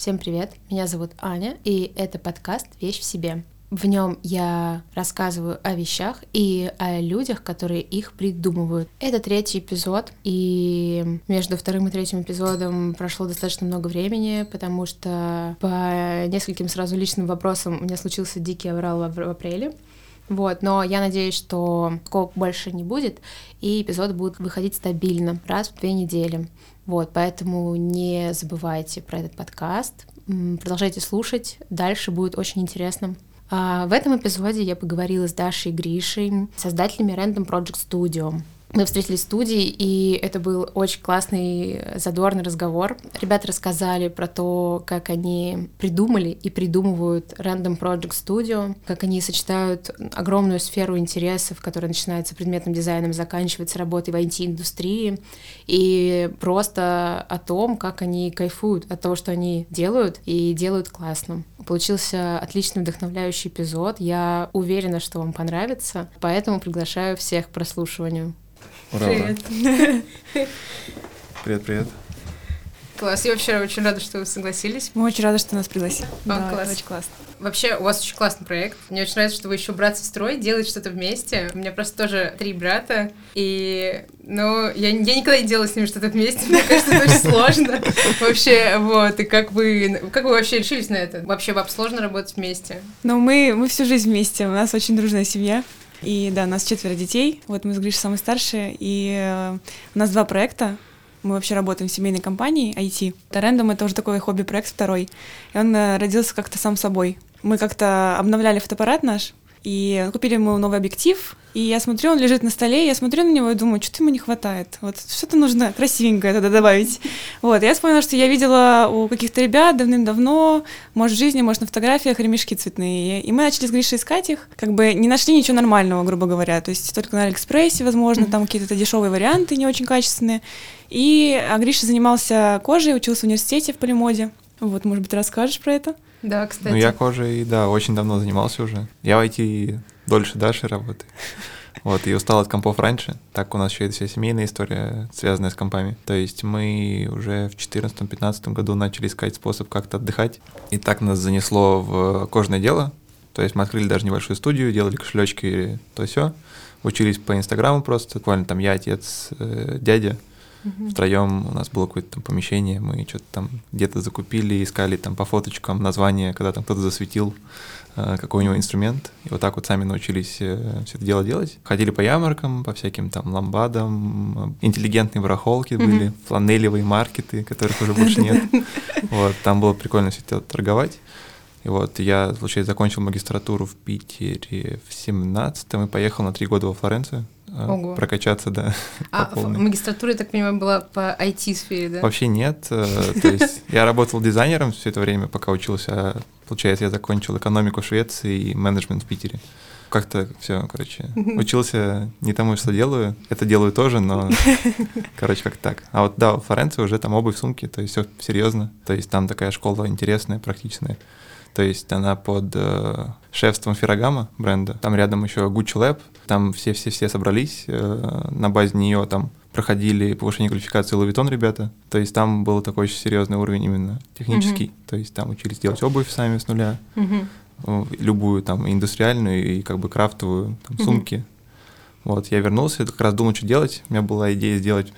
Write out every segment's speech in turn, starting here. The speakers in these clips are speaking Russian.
Всем привет, меня зовут Аня, и это подкаст «Вещь в себе». В нем я рассказываю о вещах и о людях, которые их придумывают. Это третий эпизод, и между вторым и третьим эпизодом прошло достаточно много времени, потому что по нескольким сразу личным вопросам у меня случился дикий аврал в апреле. Вот, но я надеюсь, что такого больше не будет, и эпизоды будут выходить стабильно, раз в две недели. Вот, поэтому не забывайте про этот подкаст, продолжайте слушать, дальше будет очень интересно. А в этом эпизоде я поговорила с Дашей и Гришей, создателями Random Project Studio. Мы встретились в студии, и это был очень классный, задорный разговор. Ребята рассказали про то, как они придумали и придумывают Random Project Studio, как они сочетают огромную сферу интересов, которая начинается предметным дизайном, заканчивается работой в IT-индустрии, и просто о том, как они кайфуют от того, что они делают, и делают классно. Получился отличный вдохновляющий эпизод. Я уверена, что вам понравится, поэтому приглашаю всех к прослушиванию. Ура, Привет. Привет, привет. Класс, я вообще очень рада, что вы согласились. Мы очень рады, что нас пригласили. Да, класс. очень классно. Вообще, у вас очень классный проект. Мне очень нравится, что вы еще брат с сестрой делаете что-то вместе. У меня просто тоже три брата, и, ну, я, я никогда не делала с ними что-то вместе. Мне кажется, это очень сложно. Вообще, вот, и как вы, как вы вообще решились на это? Вообще, вам сложно работать вместе? Но мы, мы всю жизнь вместе, у нас очень дружная семья. И да, у нас четверо детей, вот мы с Гришей самые старшие, и э, у нас два проекта, мы вообще работаем в семейной компании IT. Рендом — это уже такой хобби-проект второй, и он э, родился как-то сам собой. Мы как-то обновляли фотоаппарат наш, и купили ему новый объектив, и я смотрю, он лежит на столе, я смотрю на него и думаю, что-то ему не хватает. Вот что-то нужно красивенькое тогда добавить. Вот, я вспомнила, что я видела у каких-то ребят давным-давно, может, в жизни, может, на фотографиях ремешки цветные. И мы начали с Гришей искать их. Как бы не нашли ничего нормального, грубо говоря. То есть только на Алиэкспрессе, возможно, там какие-то дешевые варианты, не очень качественные. И а Гриша занимался кожей, учился в университете в полимоде. Вот, может быть, расскажешь про это? Да, кстати. Ну, я кожей, да, очень давно занимался уже. Я в IT дольше Даши работаю. Вот, и устал от компов раньше. Так у нас еще и вся семейная история, связанная с компами. То есть мы уже в 2014-2015 году начали искать способ как-то отдыхать. И так нас занесло в кожное дело. То есть мы открыли даже небольшую студию, делали кошелечки, то все. Учились по Инстаграму просто. Буквально там я, отец, э, дядя. Мгм. Втроем у нас было какое-то там помещение, мы что-то там где-то закупили, искали там по фоточкам название, когда там кто-то засветил, э, какой у него инструмент. И вот так вот сами научились все это дело делать. Ходили по ярмаркам, по всяким там ламбадам, э, интеллигентные барахолки Мгм. были, фланелевые маркеты, которых уже больше нет. Вот, там было прикольно все это торговать. И вот я, получается, закончил магистратуру в Питере в 17-м и поехал на три года во Флоренцию э, Ого. прокачаться, да, А магистратура, я так понимаю, была по IT-сфере, да? Вообще нет. э, То есть я работал дизайнером все это время, пока учился. Получается, я закончил экономику в Швеции и менеджмент в Питере. Как-то все, короче, учился не тому, что делаю. Это делаю тоже, но, короче, как так. А вот да, в Флоренции уже там обувь, сумки, то есть все серьезно. То есть там такая школа интересная, практичная. То есть она под э, шефством Феррагама бренда. Там рядом еще Gucci Lab. Там все-все-все собрались. э, на базе нее там проходили повышение квалификации Vuitton ребята. То есть там был такой очень серьезный уровень именно технический. То есть там учились делать обувь сами с нуля, э, любую там индустриальную и как бы крафтовую, там, сумки. Вот, я вернулся, как раз думал, что делать. У меня была идея сделать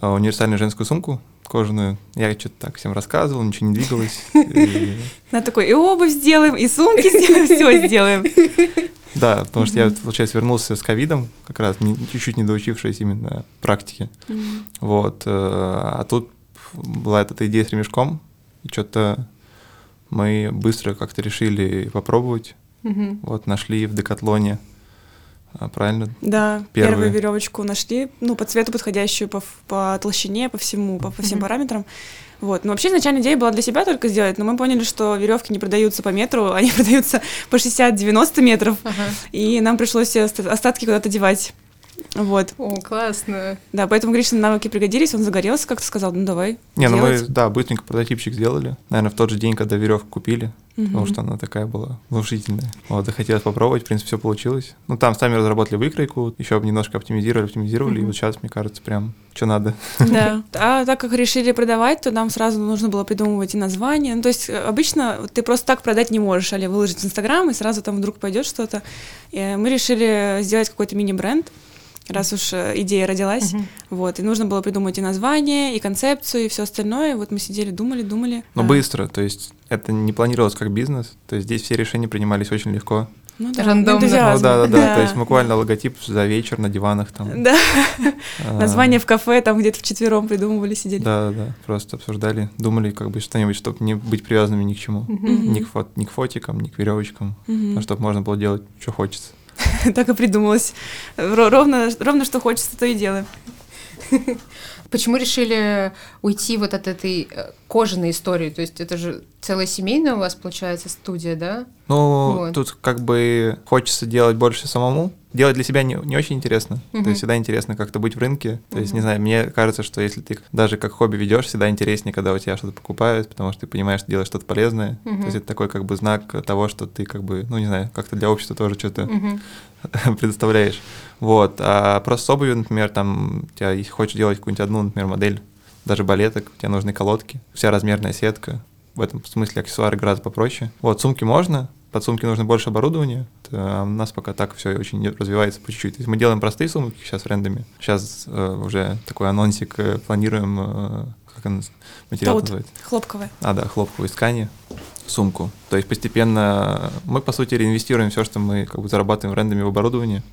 универсальную женскую сумку кожаную. Я что-то так всем рассказывал, ничего не двигалось. Она такой, и обувь сделаем, и сумки сделаем, все сделаем. Да, потому что я, получается, вернулся с ковидом, как раз чуть-чуть не доучившись именно практике. Вот. э, А тут была эта идея с ремешком, и что-то мы быстро как-то решили попробовать. Вот, нашли в Декатлоне, а, правильно? Да, Первые. первую веревочку нашли, ну, по цвету подходящую, по, по толщине, по всему, по, по всем параметрам. Вот. Но вообще изначально идея была для себя только сделать, но мы поняли, что веревки не продаются по метру, они продаются по 60-90 метров, Ага. и нам пришлось оста- остатки куда-то девать. Вот. О, классно. Да, поэтому Гришины навыки пригодились, он загорелся, как-то сказал, ну давай. Не, ну мы, делать. да, быстренько прототипчик сделали. Наверное, в тот же день, когда веревку купили, потому Мгм. что она такая была внушительная. Вот, захотелось попробовать, в принципе, все получилось. Ну, там сами разработали выкройку, еще немножко оптимизировали, оптимизировали, и Мгм. вот сейчас, мне кажется, прям что надо. Да. А так как решили продавать, то нам сразу нужно было придумывать и название. Ну, то есть э, обычно ты просто так продать не можешь, али выложить в Инстаграм, и сразу там вдруг пойдет что-то. И мы решили сделать какой-то мини-бренд, раз уж э, идея родилась. Мгм. Вот, и нужно было придумать и название, и концепцию, и все остальное. Вот мы сидели, думали, думали. Но А, быстро, то есть это не планировалось как бизнес, то есть здесь все решения принимались очень легко. Ну да, Рандомно. Ну, да, да, да, то есть буквально логотип за вечер на диванах там. Да, а, название в кафе, там где-то вчетвером придумывали, сидели. Да, да, да, просто обсуждали, думали как бы что-нибудь, чтобы не быть привязанными ни к чему. Ни к, фотикам, ни к веревочкам, а чтобы можно было делать, что хочется. Так и придумалось. Ро- Ровно, ровно что хочется, то и делаем. Почему решили уйти вот от этой э, кожаной истории? То есть это же целая семейная у вас, получается, студия, да? Ну, Вот. тут как бы хочется делать больше самому. Делать для себя не, не очень интересно. То Мгм. есть всегда интересно как-то быть в рынке. То есть, не знаю, мне кажется, что если ты даже как хобби ведешь, всегда интереснее, когда у тебя что-то покупают, потому что ты понимаешь, что делаешь что-то полезное. Мгм. То есть это такой как бы знак того, что ты как бы, ну не знаю, как-то для общества тоже что-то Мгм. предоставляешь. Вот. А просто с обувью, например, там, у тебя если хочешь делать какую-нибудь одну, например, модель, даже балеток, тебе нужны колодки, вся размерная сетка. В этом смысле аксессуары гораздо попроще. Вот, сумки можно, под сумки нужно больше оборудования. А у нас пока так все очень развивается по чуть-чуть. То есть мы делаем простые сумки сейчас рендами. Сейчас э, уже такой анонсик э, планируем, э, как он, материал Тоут. называется? Хлопковая. А, да, хлопковой ткани сумку. То есть постепенно мы, по сути, реинвестируем все, что мы как бы зарабатываем рендами в оборудование.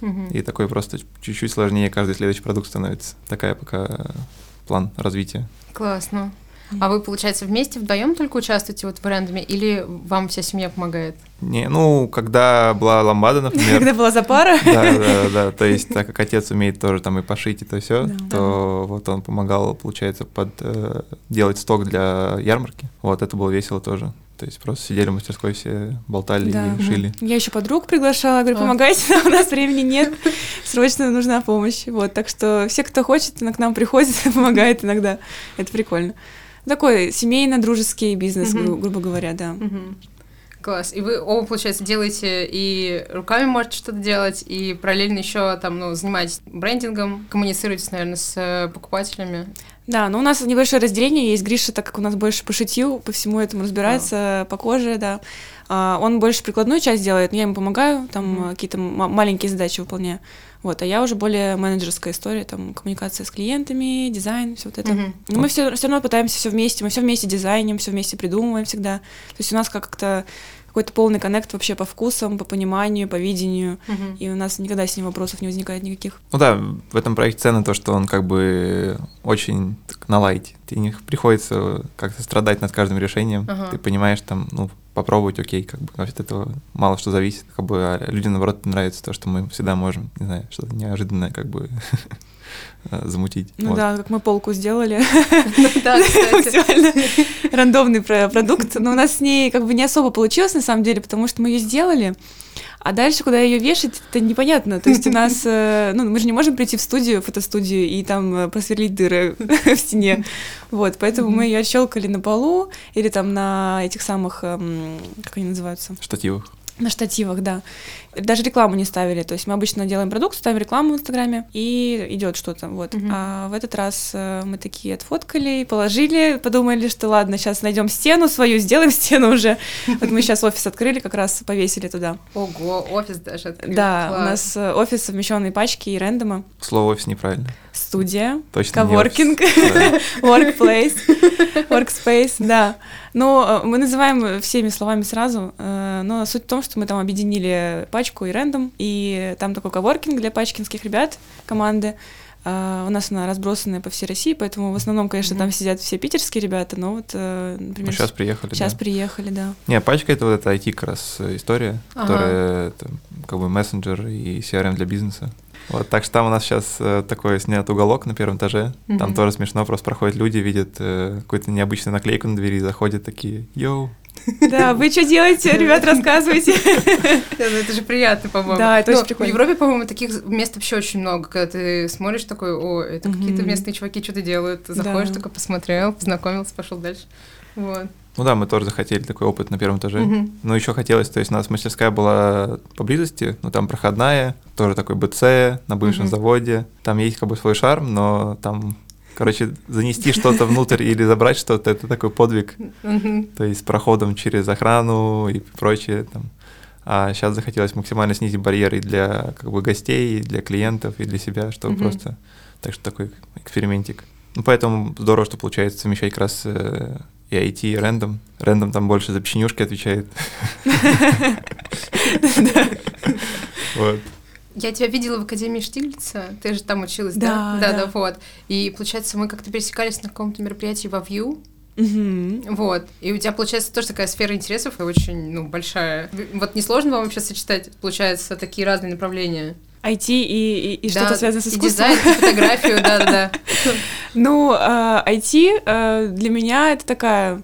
Мгм. И такой просто чуть-чуть сложнее каждый следующий продукт становится. Такая пока э, план развития. Классно. А вы, получается, вместе вдвоем только участвуете вот в брендами или вам вся семья помогает? Не, ну, когда была ламбада, например, Когда была запара. да, да, да, то есть так как отец умеет тоже там и пошить, и то все, Да. то вот он помогал, получается, под э, делать сток для ярмарки. Вот это было весело тоже. То есть просто сидели в мастерской, все болтали Да. и шили. Я еще подруг приглашала, говорю, помогайте, у нас времени нет, срочно нужна помощь. Вот, так что все, кто хочет, к нам приходит, помогает иногда. Это прикольно. Такой семейно-дружеский бизнес, гру- грубо говоря, да. Класс. И вы оба, получается, делаете и руками можете что-то делать, и параллельно еще там, ну, занимаетесь брендингом, коммуницируете, наверное, с э, покупателями. Да, но у нас небольшое разделение есть. Гриша, так как у нас больше по шитью, по всему этому разбирается, по коже, да. А, Он больше прикладную часть делает, но я ему помогаю, там а, какие-то ма- маленькие задачи выполняю. Вот, а я уже более менеджерская история, там коммуникация с клиентами, дизайн, все вот это. Мгм. Но мы все, все равно пытаемся все вместе, мы все вместе дизайним, все вместе придумываем всегда. То есть у нас как-то какой-то полный коннект вообще по вкусам, по пониманию, по видению. Мгм. И у нас никогда с ним вопросов не возникает никаких. Ну да, в этом проекте ценно то, что он как бы очень так, на лайте. Тебе не приходится как-то страдать над каждым решением. Ага. Ты понимаешь, там, ну, попробовать, окей, как бы от этого мало что зависит. Как бы а людям, наоборот, нравится то, что мы всегда можем, не знаю, что-то неожиданное как бы замутить. Ну Вот. да, как мы полку сделали. Кстати. максимально рандомный про- продукт, но у нас с ней как бы не особо получилось на самом деле, потому что мы ее сделали, а дальше куда ее вешать, это непонятно. То есть у нас, э, ну, мы же не можем прийти в студию, фотостудию и там э, просверлить дыры в стене. Вот, поэтому мы ее щелкали на полу или там на этих самых, эм, как они называются, Штативах. на штативах, да. Даже рекламу не ставили. То есть мы обычно делаем продукт, ставим рекламу в Инстаграме, и идет что-то. Вот. Мгм. А в этот раз э, мы такие отфоткали, положили, подумали, что ладно, сейчас найдем стену свою, сделаем стену уже. Вот мы сейчас офис открыли, как раз повесили туда. Ого, офис даже открыт. Да, у Класс. нас э, офис совмещенный пачки и рэндома, Слово офис неправильно. студия, Точно коворкинг, workplace, workspace, да. Но э, мы называем всеми словами сразу, но суть в том, что мы там объединили пачку и рэндом, и там такой коворкинг для пачкинских ребят команды. А, У нас она разбросанная по всей России, поэтому в основном, конечно, там сидят все питерские ребята, но вот, э, например, Ну, сейчас приехали, сейчас да. приехали, да. Не, пачка это вот эта IT как раз история, Ага. которая это, как бы мессенджер и CRM для бизнеса. Вот, так что там у нас сейчас э, такой снят уголок на первом этаже. Мгм. Там тоже смешно, просто проходят люди, видят э, какую-то необычную наклейку на двери, заходят такие, йоу, Да, вы что делаете, ребят, рассказывайте. Да, ну Это же приятно, по-моему. Да, это Ну, очень прикольно. В Европе, по-моему, таких мест вообще очень много, когда ты смотришь такой, о, это какие-то местные чуваки что-то делают. Ты заходишь, Да. такой посмотрел, познакомился, пошел дальше. Вот. Ну да, мы тоже захотели такой опыт на первом этаже. Мгм. Но еще хотелось, то есть у нас мастерская была поблизости, ну там проходная, тоже такой БЦ на бывшем Мгм. заводе. Там есть как бы свой шарм, но там, короче, занести что-то внутрь или забрать что-то, это такой подвиг. То есть с проходом через охрану и прочее там. А сейчас захотелось максимально снизить барьеры и для как бы гостей, и для клиентов, и для себя, чтобы просто... Так что такой экспериментик. Ну, поэтому здорово, что получается совмещать как раз э, и IT, и рендом. Рендом там больше за печенюшки отвечает. Вот. Я тебя видела в Академии Штиглица, ты же там училась, Да, да? да. вот. И, получается, мы как-то пересекались на каком-то мероприятии во View, Мгм. вот. И у тебя, получается, тоже такая сфера интересов и очень, ну, большая. Вот несложно вам вообще сочетать, получается, такие разные направления? IT и, и, и Да, что-то связанное с и искусством. дизайн, и фотографию, да-да-да. Ну, IT э, для меня это такая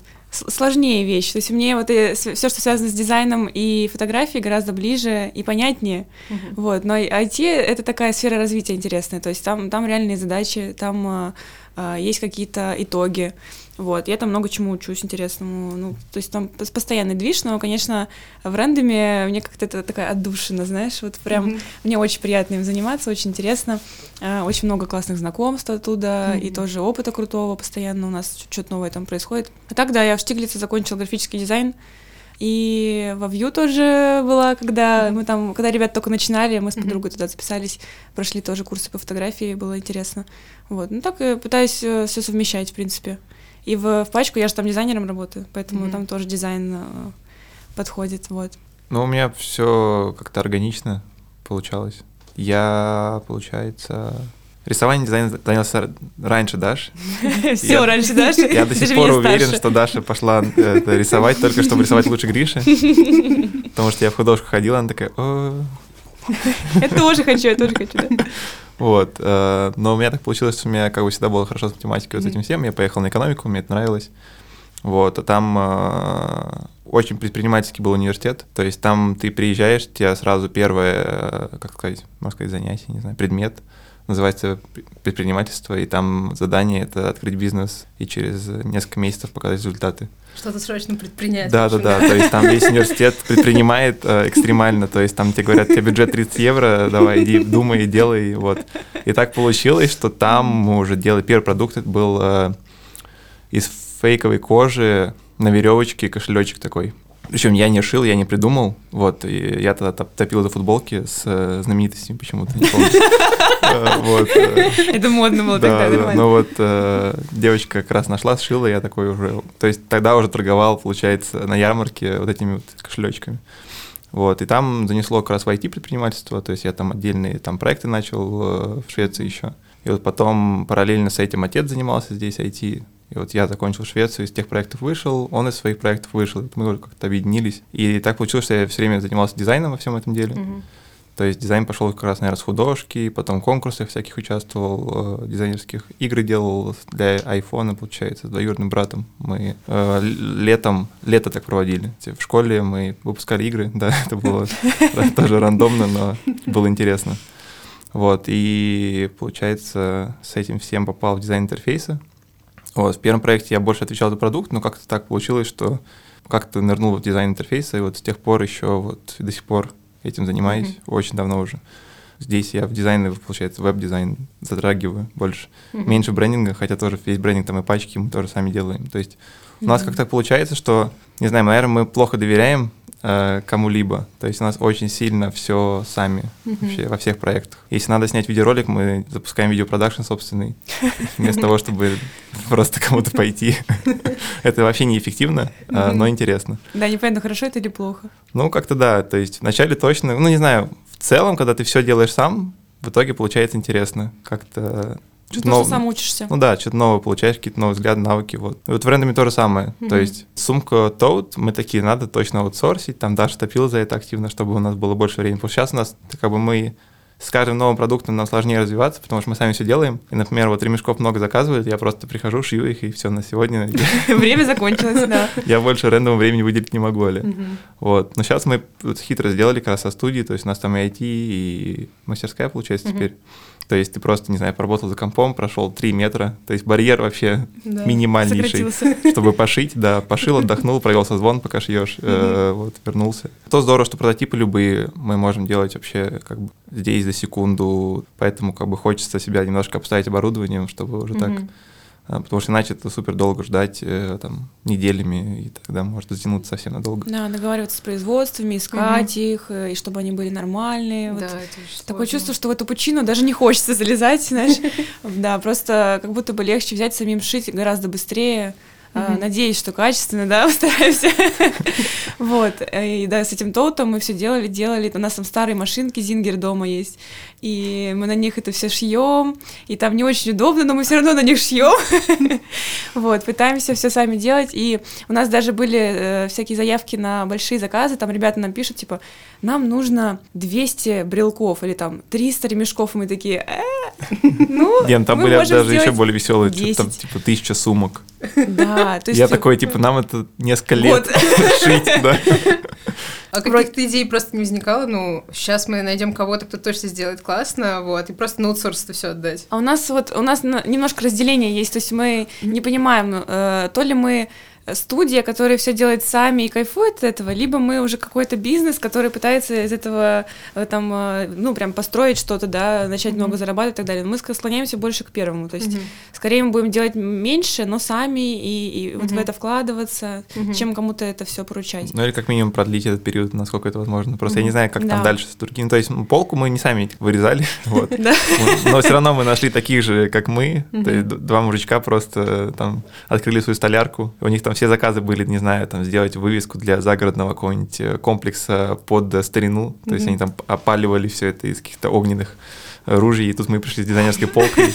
сложнее вещь. То есть мне вот все, что связано с дизайном и фотографией, гораздо ближе и понятнее. Мгм. Вот, но IT это такая сфера развития интересная. То есть там, там реальные задачи, там э, э, есть какие-то итоги. Вот, я там много чему учусь интересному. Ну, то есть там пос- постоянный движ, но, конечно, в рендоме мне как-то это такая отдушина, знаешь, вот прям Мгм. мне очень приятно им заниматься, очень интересно. А, Очень много классных знакомств оттуда, и Мгм. тоже опыта крутого постоянно у нас что-то новое там происходит. А так, да, я в Штиглице закончила графический дизайн, и во Vue тоже была, когда мы там, когда ребята только начинали, мы с подругой туда записались, прошли тоже курсы по фотографии, было интересно. Вот, ну так и пытаюсь все совмещать, в принципе. И в, в пачку я же там дизайнером работаю, поэтому Мгм. там тоже дизайн э, подходит, вот. Ну, у меня все как-то органично получалось. Я, получается, рисование дизайн занялся раньше Даш. Все Я- раньше Даши. Я до сих пор уверен, что Даша пошла э, это, рисовать только чтобы рисовать лучше Гриши. Потому что я в художку ходила, она такая. Я тоже хочу, я тоже хочу, да. Вот. э, Но у меня так получилось, что у меня как бы всегда было хорошо с математикой, вот с этим всем. Я поехал на экономику, мне это нравилось. Вот, а там э, очень предпринимательский был университет. То есть там ты приезжаешь, тебя сразу первое, э, как сказать, можно сказать, занятие, не знаю, предмет называется пр- предпринимательство, и там задание это открыть бизнес и через несколько месяцев показать результаты. Что-то срочно предпринять. Да, в да, общем, да. То есть там весь университет предпринимает э, экстремально. То есть там тебе говорят, тебе бюджет 30 евро, давай иди, думай, делай. Вот. И так получилось, что там мы уже делали первый продукт. Это был э, из фейковой кожи на веревочке кошелечек такой. Причем я не шил, я не придумал. Вот, и я тогда топ- топил за футболки с э, знаменитостями почему-то, не помню. Э, Это модно было да, тогда, да. нормально. Ну вот э, девочка как раз нашла, сшила, я такой уже... То есть тогда уже торговал, получается, на ярмарке вот этими вот кошелечками. Вот, и там занесло как раз в IT-предпринимательство, то есть я там отдельные там проекты начал в Швеции еще. И вот потом параллельно с этим отец занимался здесь IT, и вот я закончил Швецию, из тех проектов вышел, он из своих проектов вышел, мы уже как-то объединились. И так получилось, что я все время занимался дизайном во всем этом деле. Мгм. То есть дизайн пошел как раз, наверное, с художки, потом в конкурсах всяких участвовал, э, дизайнерских игры делал для айфона, получается, с двоюродным братом. Мы э, летом, лето так проводили. В школе мы выпускали игры, да, это было тоже рандомно, но было интересно. Вот, и получается, с этим всем попал в дизайн интерфейса. Вот, в первом проекте я больше отвечал за продукт, но как-то так получилось, что как-то нырнул в дизайн интерфейса, и вот с тех пор еще вот до сих пор этим занимаюсь, Мгм. очень давно уже. Здесь я в дизайн, получается, веб-дизайн затрагиваю больше. Мгм. Меньше брендинга, хотя тоже весь брендинг там и пачки мы тоже сами делаем. То есть у нас как-то получается, что, не знаю, наверное, мы плохо доверяем э, кому-либо. То есть у нас очень сильно все сами Мгм. вообще во всех проектах. Если надо снять видеоролик, мы запускаем видеопродакшн собственный, вместо того, чтобы просто кому-то пойти. Это вообще неэффективно, а, но интересно. Да, непонятно, хорошо это или плохо. Ну, как-то да, то есть вначале точно, ну, не знаю, в целом, когда ты все делаешь сам, в итоге получается интересно. Как-то что-то то, что сам учишься. Ну да, что-то новое получаешь, какие-то новые взгляды, навыки, вот. И вот в рендоме то же самое. То Мгм. есть сумка Toad, мы такие, надо точно аутсорсить, там Даша топила за это активно, чтобы у нас было больше времени. Потому что сейчас у нас, как бы мы с каждым новым продуктом нам сложнее развиваться, потому что мы сами все делаем. И, например, вот ремешков много заказывают, я просто прихожу, шью их, и все на сегодня. Время закончилось, да. Я больше рендового времени выделить не могу, Оля. Вот. Но сейчас мы хитро сделали как раз со студии, то есть у нас там и IT, и мастерская получается теперь. То есть ты просто, не знаю, поработал за компом, прошел 3 метра, то есть барьер вообще да, минимальнейший, чтобы пошить, да, пошил, отдохнул, провел созвон, пока шьешь, э, вот, вернулся. То здорово, что прототипы любые мы можем делать вообще как бы здесь за секунду, поэтому как бы хочется себя немножко обставить оборудованием, чтобы уже так а, потому что иначе это супер долго ждать э, там неделями, и тогда может затянуться совсем надолго. Да, договариваться с производствами, искать угу. их, э, и чтобы они были нормальные. Да, вот. это Такое чувство, что в эту пучину даже не хочется залезать, знаешь. Да, просто как будто бы легче взять самим шить гораздо быстрее. Mm-hmm. Надеюсь, что качественно, да, стараемся. вот. И да, с этим тоутом мы все делали, делали. У нас там старые машинки Зингер дома есть. И мы на них это все шьем. И там не очень удобно, но мы все равно на них шьем. вот, пытаемся все сами делать. И у нас даже были э, всякие заявки на большие заказы. Там ребята нам пишут, типа, нам нужно 200 брелков или там 300 ремешков. И мы такие, «Э, ну, Нет, там были даже еще более веселые, там типа тысяча сумок. Да, то есть... Я такой, типа, нам это несколько лет шить, да. А каких-то идей просто не возникало? Ну, сейчас мы найдем кого-то, кто точно сделает классно, вот, и просто на аутсорс это все отдать. А у нас вот, у нас немножко разделение есть, то есть мы не понимаем, э, то ли мы студия, которая все делает сами и кайфует от этого, либо мы уже какой-то бизнес, который пытается из этого э, там, э, ну, прям построить что-то, да, начать mm-hmm. много зарабатывать и так далее. Мы склоняемся больше к первому, то есть mm-hmm. скорее мы будем делать меньше, но сами и, и mm-hmm. вот в это вкладываться, mm-hmm. чем кому-то это все поручать. Ну или как минимум продлить этот период, насколько это возможно. Просто mm-hmm. я не знаю, как да. там дальше с другими. То есть полку мы не сами вырезали, вот. но все равно мы нашли таких же, как мы, два мужичка просто там открыли свою столярку, у них там все заказы были, не знаю, там сделать вывеску для загородного какого-нибудь э, комплекса под старину, то есть они там опаливали все это из каких-то огненных ружей, и тут мы пришли с дизайнерской полкой.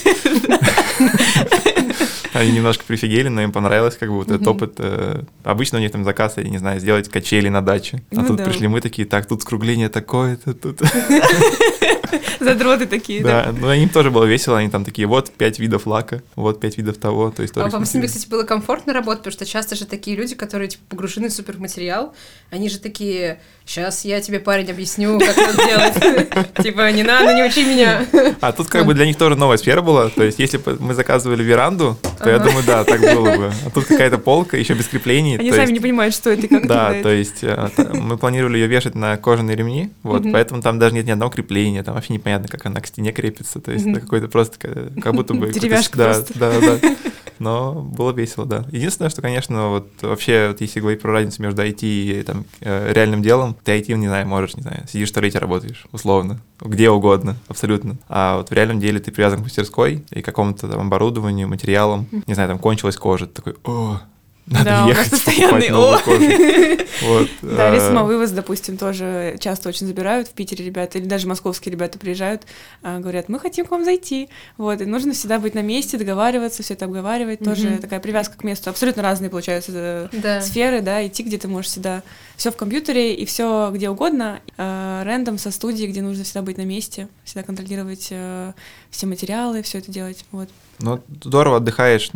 Они немножко прифигели, но им понравилось как бы вот этот опыт. Э, обычно у них там заказ, я не знаю, сделать качели на даче. А ну тут пришли мы такие, так, тут скругление такое-то, тут... Задроты такие, да. Да, ну им тоже было весело, они там такие, вот пять видов лака, вот пять видов того, то есть А вам с ними, кстати, было комфортно работать, потому что часто же такие люди, которые типа погружены в суперматериал, они же такие, сейчас я тебе, парень, объясню, как надо делать. Типа, не надо, не учи меня. А тут как бы для них тоже новая сфера была, то есть если бы мы заказывали веранду, то я думаю, да, так было бы. А тут какая-то полка, еще без креплений. Они сами не понимают, что это как Да, то есть э, мы планировали ее вешать на кожаные ремни, вот, поэтому там даже нет ни одного крепления, там вообще непонятно, как она к стене крепится, то есть это какой-то просто, как будто бы... Деревяшка просто. Да, да, да. Но было весело, да. Единственное, что, конечно, вот вообще, вот если говорить про разницу между IT и там, э, реальным делом, ты IT, не знаю, можешь, не знаю, сидишь в туалете, работаешь, условно, где угодно, абсолютно. А вот в реальном деле ты привязан к мастерской и к какому-то там оборудованию, материалам. Не знаю, там кончилась кожа, ты такой, о, надо да, ехать, у нас постоянный о. вот. Да, или а. самовывоз, допустим, тоже часто очень забирают в Питере ребята, или даже московские ребята приезжают, а, говорят, мы хотим к вам зайти. Вот, и нужно всегда быть на месте, договариваться, все это обговаривать. Тоже такая привязка к месту. Абсолютно разные, получаются да. сферы, да, идти, где ты можешь всегда все в компьютере и все где угодно. Э, рендом со студии, где нужно всегда быть на месте, всегда контролировать э, все материалы, все это делать. Вот. Ну, здорово отдыхаешь,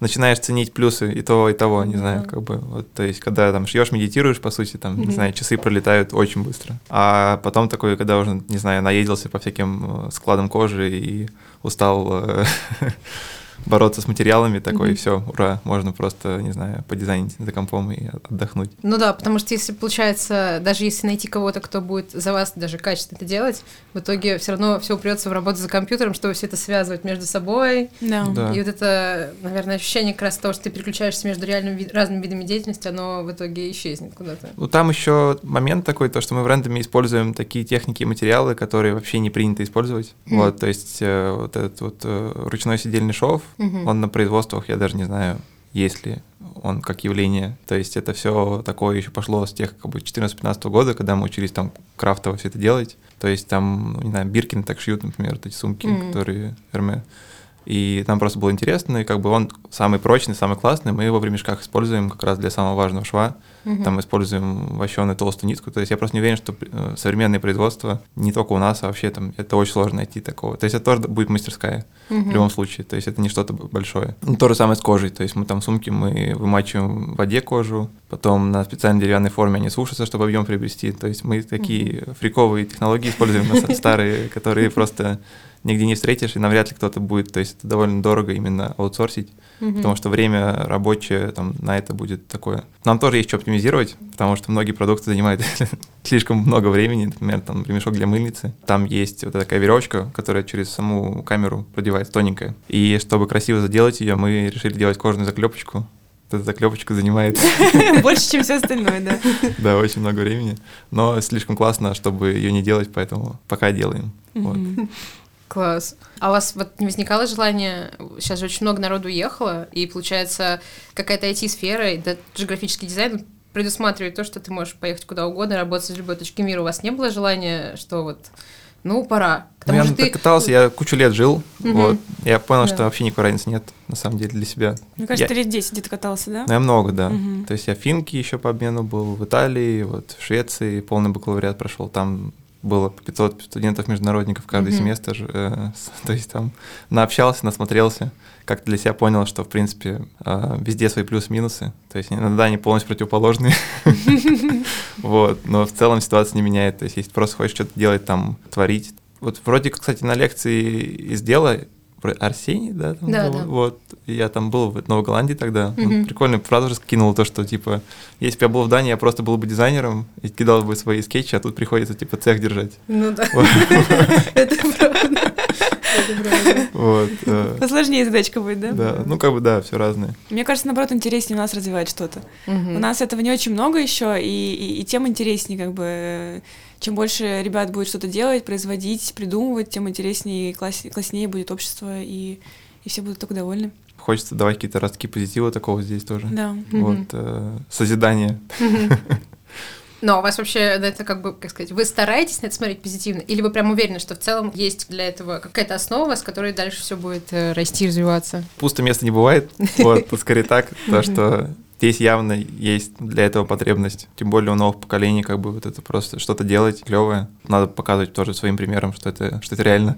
начинаешь ценить плюсы и того, и того, не знаю, как бы, вот, то есть, когда там шьешь, медитируешь, по сути, там, mm-hmm. не знаю, часы пролетают очень быстро. А потом такой, когда уже, не знаю, наездился по всяким э, складам кожи и устал э, бороться с материалами такой, mm-hmm. и все, ура, можно просто, не знаю, подизайнить за компом и отдохнуть. Ну да, потому что если получается, даже если найти кого-то, кто будет за вас даже качественно это делать, в итоге все равно все упрется в работу за компьютером, чтобы все это связывать между собой. No. Да. И вот это, наверное, ощущение как раз того, что ты переключаешься между реальными разными видами деятельности, оно в итоге исчезнет куда-то. Ну там еще момент такой, то, что мы в рендоме используем такие техники и материалы, которые вообще не принято использовать. Mm. Вот, то есть э, вот этот вот э, ручной сидельный шов, Угу. Он на производствах, я даже не знаю, есть ли он как явление. То есть это все такое еще пошло с тех как бы 14-15 года, когда мы учились там крафтово все это делать. То есть там, не знаю, Биркин так шьют, например, вот эти сумки, mm которые Эрме. И нам просто было интересно, и как бы он самый прочный, самый классный, мы его в ремешках используем как раз для самого важного шва. Угу. Там используем вощеную толстую нитку. То есть я просто не уверен, что э, современное производство не только у нас, а вообще там это очень сложно найти такого. То есть это тоже будет мастерская угу. в любом случае. То есть это не что-то большое. Ну, то же самое с кожей. То есть мы там сумки мы вымачиваем в воде кожу, потом на специальной деревянной форме они сушатся, чтобы объем приобрести. То есть мы такие угу. фриковые технологии используем старые, которые просто нигде не встретишь, и навряд ли кто-то будет. То есть это довольно дорого именно аутсорсить, угу. потому что время рабочее там на это будет такое. Нам тоже есть что оптимизировать, потому что многие продукты занимают слишком много времени. Например, там ремешок для мыльницы. Там есть вот такая веревочка, которая через саму камеру продевается тоненькая. И чтобы красиво заделать ее, мы решили делать кожаную заклепочку. Эта заклепочка занимает... Больше, чем все остальное, да. Да, очень много времени. Но слишком классно, чтобы ее не делать, поэтому пока делаем. Вот. Класс. А у вас вот не возникало желания, сейчас же очень много народу уехало, и получается какая-то IT-сфера, и даже графический дизайн предусматривает то, что ты можешь поехать куда угодно, работать с любой точки мира. У вас не было желания, что вот ну, пора. ну, я ты... катался, я кучу лет жил, угу. вот. Я понял, да. что вообще никакой разницы нет, на самом деле, для себя. Мне кажется, я... ты лет 10 где-то катался, да? Ну, я много, да. Угу. То есть я в Финке еще по обмену был, в Италии, вот, в Швеции, полный бакалавриат прошел, там было 500 студентов-международников каждый mm-hmm. семестр, э, то есть там наобщался, насмотрелся, как для себя понял, что, в принципе, э, везде свои плюсы-минусы, то есть иногда они полностью противоположные, вот, но в целом ситуация не меняет, то есть если просто хочешь что-то делать, там, творить, вот вроде, кстати, на лекции из дела Арсений, да, там да, был, да. вот, я там был в Новой Голландии тогда, угу. он прикольную фразу же скинул, то, что, типа, если бы я был в Дании, я просто был бы дизайнером и кидал бы свои скетчи, а тут приходится, типа, цех держать. Ну да, это правда. Вот. Э. Посложнее задачка будет, да? Да, ну как бы да, все разное. Мне кажется, наоборот, интереснее у нас развивать что-то. У нас этого не очень много еще, и тем интереснее, как бы чем больше ребят будет что-то делать, производить, придумывать, тем интереснее и класс, класснее будет общество, и, и все будут только довольны. Хочется давать какие-то ростки позитива такого здесь тоже. Да. Вот, э, созидание. Но у вас вообще это как бы, как сказать, вы стараетесь на это смотреть позитивно? Или вы прям уверены, что в целом есть для этого какая-то основа, с которой дальше все будет э, расти, развиваться? Пусто места не бывает. Вот, скорее так, то, что здесь явно есть для этого потребность. Тем более у новых поколений как бы вот это просто что-то делать клевое. Надо показывать тоже своим примером, что это, что это реально.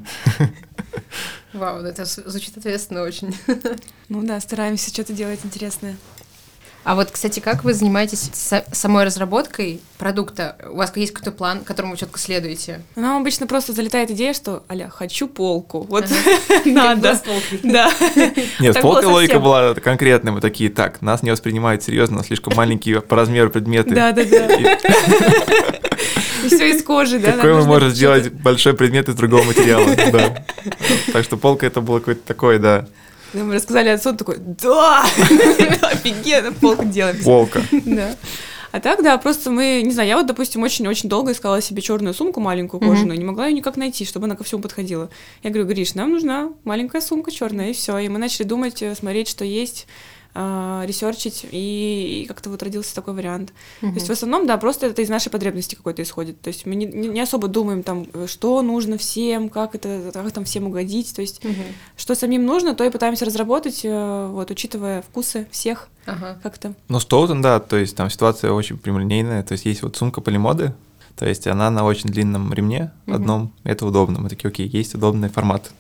Вау, это звучит ответственно очень. Ну да, стараемся что-то делать интересное. А вот, кстати, как вы занимаетесь самой разработкой продукта? У вас есть какой-то план, которому вы четко следуете? Нам обычно просто залетает идея, что, аля, хочу полку. Вот надо. Да. Нет, с полкой логика была конкретная. Мы такие, так, нас не воспринимают серьезно, слишком маленькие по размеру предметы. Да, да, да. И все из кожи, да? Какой мы можем сделать большой предмет из другого материала, да. Так что полка это было какое-то такое, да. Мы рассказали отцу, он такой, да, офигенно, полку делаем. Полка. Да. А так, да, просто мы, не знаю, я вот, допустим, очень-очень долго искала себе черную сумку маленькую кожаную, mm-hmm. не могла ее никак найти, чтобы она ко всему подходила. Я говорю, Гриш, нам нужна маленькая сумка черная, и все. И мы начали думать, э, смотреть, что есть э, ресерчить, и, и как-то вот родился такой вариант. Угу. То есть в основном, да, просто это из нашей потребности какой-то исходит. То есть мы не, не особо думаем там, что нужно всем, как это, как там всем угодить. То есть угу. что самим нужно, то и пытаемся разработать, э, вот, учитывая вкусы всех ага. как-то. Ну, Стоутон, да, то есть там ситуация очень прямолинейная. То есть есть вот сумка полимоды, то есть она на очень длинном ремне угу. одном, это удобно. Мы такие, окей, есть удобный формат.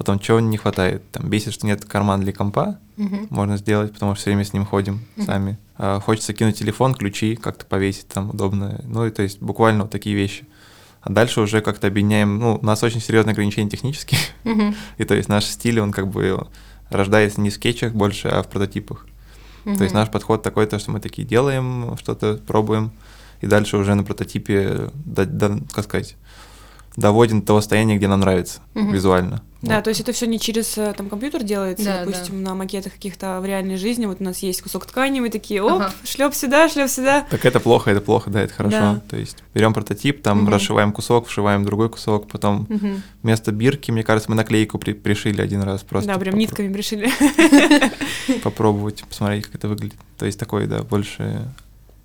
Потом чего не хватает? Там бесит, что нет кармана для компа, угу. можно сделать, потому что все время с ним ходим угу. сами. А, хочется кинуть телефон, ключи, как-то повесить там удобно. Ну и то есть буквально вот такие вещи. А дальше уже как-то объединяем, ну, у нас очень серьезные ограничения технические. Угу. и то есть наш стиль, он как бы рождается не в скетчах больше, а в прототипах. Угу. То есть наш подход такой, то, что мы такие делаем, что-то пробуем, и дальше уже на прототипе, да, да, как сказать, доводим до того состояния, где нам нравится угу. визуально. Да, вот. то есть это все не через э, там компьютер делается, да, допустим, да. на макетах каких-то в реальной жизни. Вот у нас есть кусок ткани, мы такие, оп, ага. шлеп сюда, шлеп сюда. Так это плохо, это плохо, да, это хорошо. Да. То есть берем прототип, там угу. расшиваем кусок, вшиваем другой кусок, потом угу. вместо бирки, мне кажется, мы наклейку при пришили один раз просто. Да, прям попро- нитками пришили. Попробовать, посмотреть, как это выглядит. То есть такой, да, больше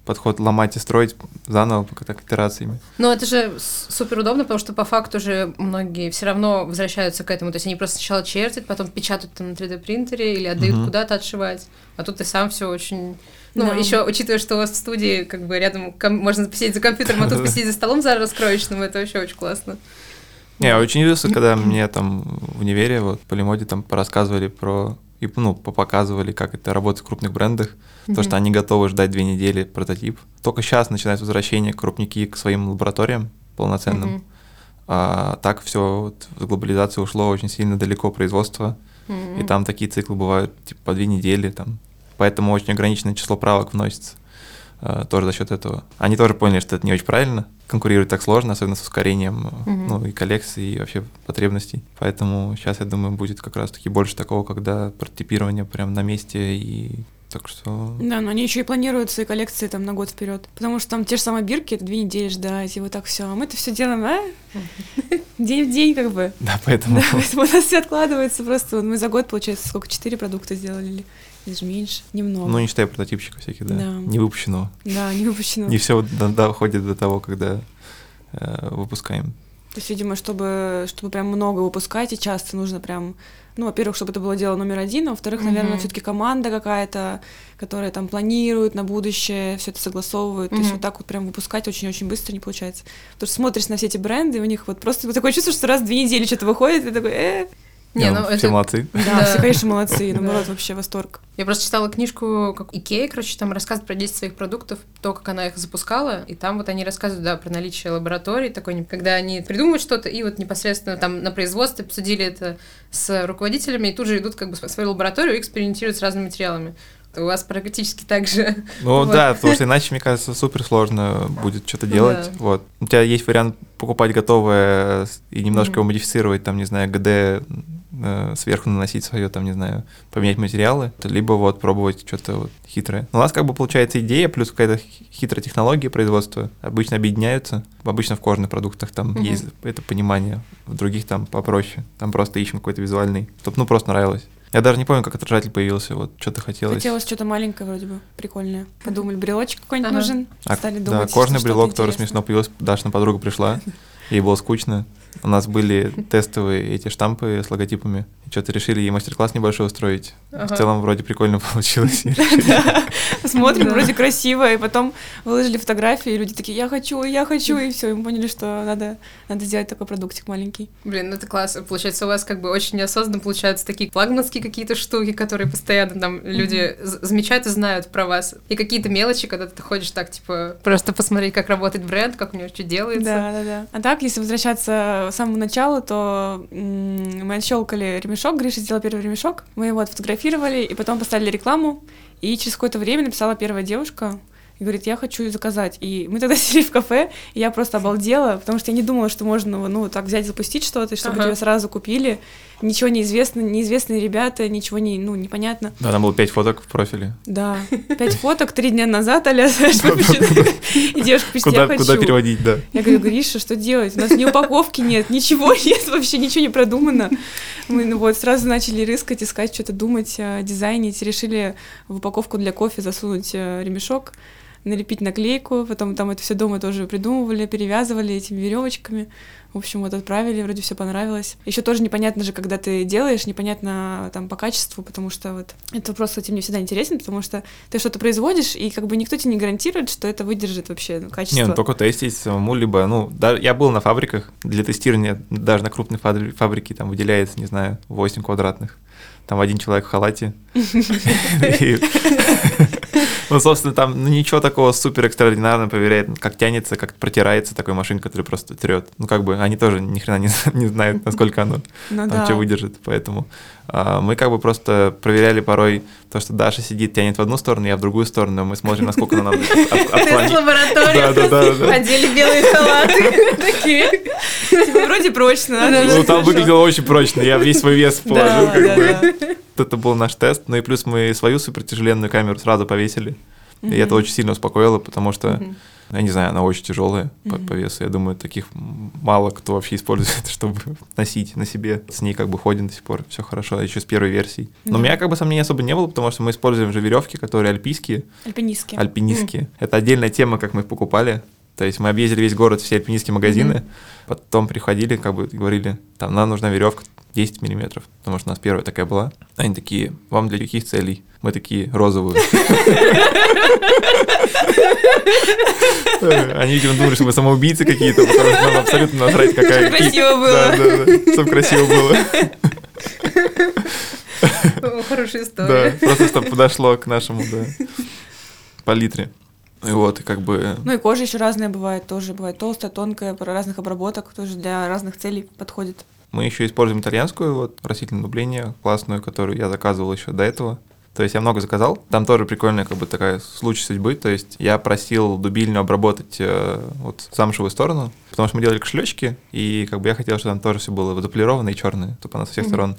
подход ломать и строить заново, пока так итерациями. Ну, это же супер удобно, потому что по факту же многие все равно возвращаются к этому. То есть они просто сначала чертят, потом печатают там на 3D принтере или отдают угу. куда-то отшивать. А тут ты сам все очень. Ну, да. еще учитывая, что у вас в студии как бы рядом ком- можно посидеть за компьютером, а тут посидеть за столом за раскроечным, это вообще очень классно. Не, я очень удивился, когда мне там в универе, вот, по Лимоде там порассказывали про и ну, показывали, как это работает в крупных брендах, mm-hmm. то, что они готовы ждать две недели прототип. Только сейчас начинает возвращение крупники к своим лабораториям полноценным. Mm-hmm. А так все вот, в глобализацию ушло очень сильно далеко производства, mm-hmm. и там такие циклы бывают типа по две недели, там. поэтому очень ограниченное число правок вносится. Uh, тоже за счет этого. Они тоже поняли, что это не очень правильно, конкурировать так сложно, особенно с ускорением угу. ну, и коллекции, и вообще потребностей. Поэтому сейчас, я думаю, будет как раз-таки больше такого, когда прототипирование прям на месте и так что... Да, но они еще и планируют свои коллекции там на год вперед. Потому что там те же самые бирки, это две недели ждать, и вот так все. А мы это все делаем, а? День в день, как бы. Да, поэтому. Да, поэтому у нас все откладывается просто. Вот мы за год, получается, сколько? Четыре продукта сделали даже меньше, немного. Ну, не считая прототипчиков всяких, да. да. Не выпущенного. Да, не выпущенного. Не все доходит до того, когда э, выпускаем. То есть, видимо, чтобы, чтобы прям много выпускать, и часто нужно прям, ну, во-первых, чтобы это было дело номер один, а во-вторых, mm-hmm. наверное, все-таки команда какая-то, которая там планирует на будущее, все это согласовывает. Mm-hmm. То есть вот так вот прям выпускать очень-очень быстро не получается. Потому что смотришь на все эти бренды, и у них вот просто такое чувство, что раз в две недели что-то выходит, и такой, э, не, ну, все это... молодцы. Да, да, все, конечно, молодцы. Наоборот, вообще восторг. Я просто читала книжку, как Икея, короче, там рассказывает про 10 своих продуктов, то, как она их запускала, и там вот они рассказывают, да, про наличие лабораторий, такой, когда они придумывают что-то, и вот непосредственно там на производстве обсудили это с руководителями, и тут же идут как бы в свою лабораторию и экспериментируют с разными материалами у вас практически так же. Ну вот. да, потому что иначе, мне кажется, супер сложно будет что-то делать. Да. Вот. У тебя есть вариант покупать готовое и немножко mm-hmm. его модифицировать, там, не знаю, ГД сверху наносить свое, там, не знаю, поменять материалы, либо вот пробовать что-то вот хитрое. у нас как бы получается идея плюс какая-то хитрая технология производства обычно объединяются. Обычно в кожных продуктах там угу. есть это понимание, в других там попроще. Там просто ищем какой-то визуальный, чтобы ну просто нравилось. Я даже не помню, как отражатель появился, вот что-то хотелось. Хотелось что-то маленькое вроде бы, прикольное. Подумали, брелочек какой-нибудь ага. нужен, а, стали думать. Да, кожный брелок тоже смешно появился, Дашина подруга пришла, ей было скучно, у нас были тестовые эти штампы с логотипами. Что-то решили ей мастер-класс небольшой устроить. Ага. В целом вроде прикольно получилось. Смотрим, вроде красиво, и потом выложили фотографии, и люди такие, я хочу, я хочу, и все, и мы поняли, что надо, надо сделать такой продуктик маленький. Блин, ну это классно. Получается, у вас как бы очень неосознанно получаются такие флагманские какие-то штуки, которые постоянно там люди замечают и знают про вас. И какие-то мелочи, когда ты ходишь так, типа, просто посмотреть, как работает бренд, как у него что делается. Да, да, да. А так, если возвращаться с самого начала, то мы отщелкали ремешок, Гриша сделал первый ремешок, мы его отфотографировали, и потом поставили рекламу, и через какое-то время написала первая девушка, и говорит, я хочу заказать. И мы тогда сели в кафе, и я просто обалдела, потому что я не думала, что можно, ну, так взять, запустить что-то, чтобы ага. тебя сразу купили. Ничего не известно, неизвестные ребята, ничего не, ну, непонятно. Да, там было пять фоток в профиле. Да, пять фоток три дня назад, аля, знаешь, И девушка пишет, я хочу. Куда переводить, да. Я говорю, Гриша, что делать? У нас ни упаковки нет, ничего нет, вообще ничего не продумано. Мы ну, вот сразу начали рыскать, искать, что-то думать, э, дизайнить. Решили в упаковку для кофе засунуть э, ремешок налепить наклейку, потом там это все дома тоже придумывали, перевязывали этими веревочками. В общем, вот отправили, вроде все понравилось. Еще тоже непонятно же, когда ты делаешь, непонятно там по качеству, потому что вот этот вопрос, кстати, мне всегда интересен, потому что ты что-то производишь, и как бы никто тебе не гарантирует, что это выдержит вообще ну, качество. Не, ну только тестить самому, либо, ну, да, я был на фабриках, для тестирования даже на крупной фабрике там выделяется, не знаю, 8 квадратных там один человек в халате. Ну, собственно, там ну, ничего такого супер экстраординарного проверяет, как тянется, как протирается такой машин, который просто трет. Ну, как бы они тоже ни хрена не, не знают, насколько оно ну, там что выдержит. Поэтому а, мы как бы просто проверяли порой то, что Даша сидит, тянет в одну сторону, я в другую сторону, мы смотрим, насколько она надо отклонить. да, да, да, одели белые халаты такие. Типа, вроде прочно. Ну, там выглядело очень прочно, я весь свой вес положил, как бы. Это был наш тест, ну и плюс мы свою супертяжеленную камеру сразу повесили. И это очень сильно успокоило, потому что Я не знаю, она очень тяжелая по, Мгм. по весу. Я думаю, таких мало кто вообще использует, чтобы носить на себе. С ней как бы ходим до сих пор, все хорошо, еще с первой версии. Но Да. у меня как бы сомнений особо не было, потому что мы используем же веревки, которые альпийские, Альпинистки. альпинистские. Это отдельная тема, как мы их покупали. То есть мы объездили весь город, все альпинистские магазины, потом приходили, как бы говорили, там, нам нужна веревка 10 миллиметров, потому что у нас первая такая была. Они такие, вам для каких целей? Мы такие, розовую. Они, видимо, думали, что мы самоубийцы какие-то, потому что нам абсолютно насрать, какая... Чтоб красиво было. Да, да, да, чтобы красиво было. Хорошая Да, история. просто чтобы подошло к нашему, да, палитре. И вот, и как бы... Ну и кожа еще разная бывает, тоже бывает толстая, тонкая, разных обработок, тоже для разных целей подходит. Мы еще используем итальянскую вот растительное дубление, классную, которую я заказывал еще до этого. То есть я много заказал. Там тоже прикольная как бы такая случай судьбы. То есть я просил дубильню обработать э, вот замшевую сторону, потому что мы делали кошелечки, и как бы я хотел, чтобы там тоже все было заполировано и черное, чтобы она со всех Мгм. сторон.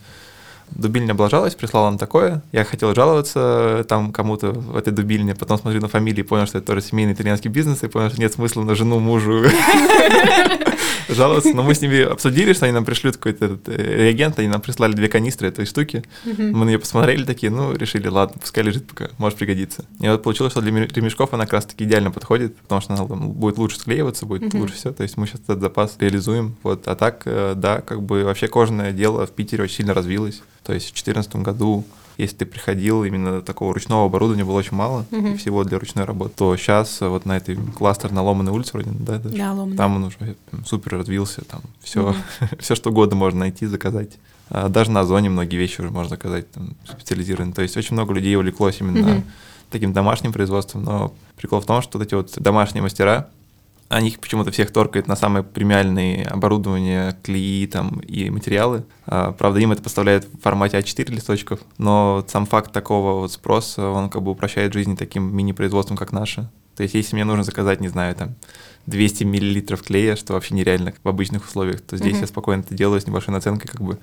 Дубильня облажалась, прислала нам такое. Я хотел жаловаться там кому-то в этой дубильне, потом смотрю на фамилии, понял, что это тоже семейный итальянский бизнес, и понял, что нет смысла на жену, мужу жаловаться. Но мы с ними обсудили, что они нам пришлют какой-то этот, э, реагент, они нам прислали две канистры этой штуки. Мы на нее посмотрели такие, ну, решили, ладно, пускай лежит пока, может пригодиться. И вот получилось, что для ме- ремешков она как раз таки идеально подходит, потому что она там будет лучше склеиваться, будет лучше все. То есть мы сейчас этот запас реализуем. Вот. А так, э, да, как бы вообще кожаное дело в Питере очень сильно развилось. То есть в 2014 году если ты приходил, именно такого ручного оборудования было очень мало, Мгм. и всего для ручной работы, то сейчас вот на этой кластер на Ломаной улице вроде, да, даже, Да, там он уже супер развился, там все, Мгм. все что угодно можно найти, заказать. А даже на Озоне многие вещи уже можно заказать, там, специализированные. То есть очень много людей увлеклось именно Мгм. таким домашним производством, но прикол в том, что вот эти вот домашние мастера, они их почему-то всех торкают на самые премиальные оборудования, клеи там и материалы. А, правда, им это поставляет в формате А4 листочков, но сам факт такого вот спроса, он как бы упрощает жизнь таким мини-производством, как наше. То есть, если мне нужно заказать, не знаю, там, 200 миллилитров клея, что вообще нереально в обычных условиях, то здесь Мгм. я спокойно это делаю с небольшой наценкой, как бы,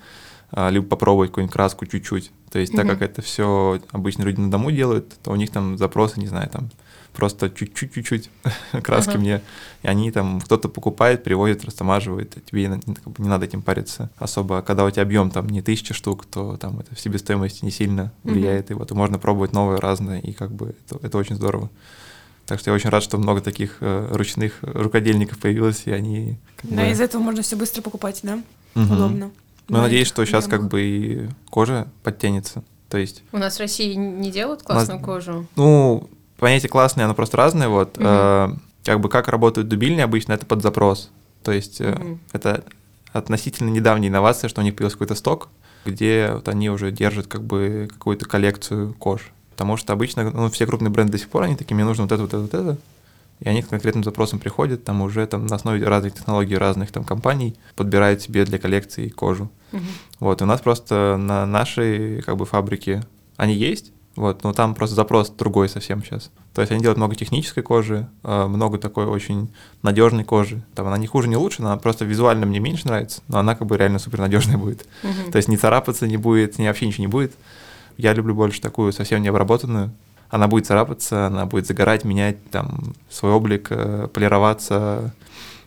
а, либо попробовать какую-нибудь краску чуть-чуть. То есть, так Мгм. как это все обычно люди на дому делают, то у них там запросы, не знаю, там, просто чуть-чуть-чуть краски Ага. мне, и они там, кто-то покупает, привозит, растамаживает, и тебе не, как бы не надо этим париться особо. Когда у тебя объем там не тысяча штук, то там это в себестоимости не сильно влияет, и вот и можно пробовать новые, разные, и как бы это, это очень здорово. Так что я очень рад, что много таких э, ручных рукодельников появилось, и они... как Да, бы- из этого можно все быстро покупать, да? Мгм. Удобно. Ну, надеюсь, что сейчас как объемах. бы и кожа подтянется. То есть У нас в России не делают У нас- классную кожу? Ну, понятие классное, оно просто разное. Вот, Мгм. Э, как бы как работают дубильни обычно, это под запрос. То есть э, Мгм. это относительно недавняя инновация, что у них появился какой-то сток, где вот они уже держат как бы какую-то коллекцию кож. Потому что обычно, ну, все крупные бренды до сих пор, они такие, мне нужно вот это, вот это, вот это. И они с конкретным запросом приходят, там уже там на основе разных технологий разных там компаний подбирают себе для коллекции кожу. Мгм. Вот, и у нас просто на нашей как бы фабрике они есть, вот, но там просто запрос другой совсем сейчас. То есть они делают много технической кожи, э, много такой очень надежной кожи. Там она не хуже, не лучше, она просто визуально мне меньше нравится, но она как бы реально супер надежная будет. Мгм. То есть не царапаться не будет, ни вообще ничего не будет. Я люблю больше такую совсем необработанную. Она будет царапаться, она будет загорать, менять там свой облик, э, полироваться.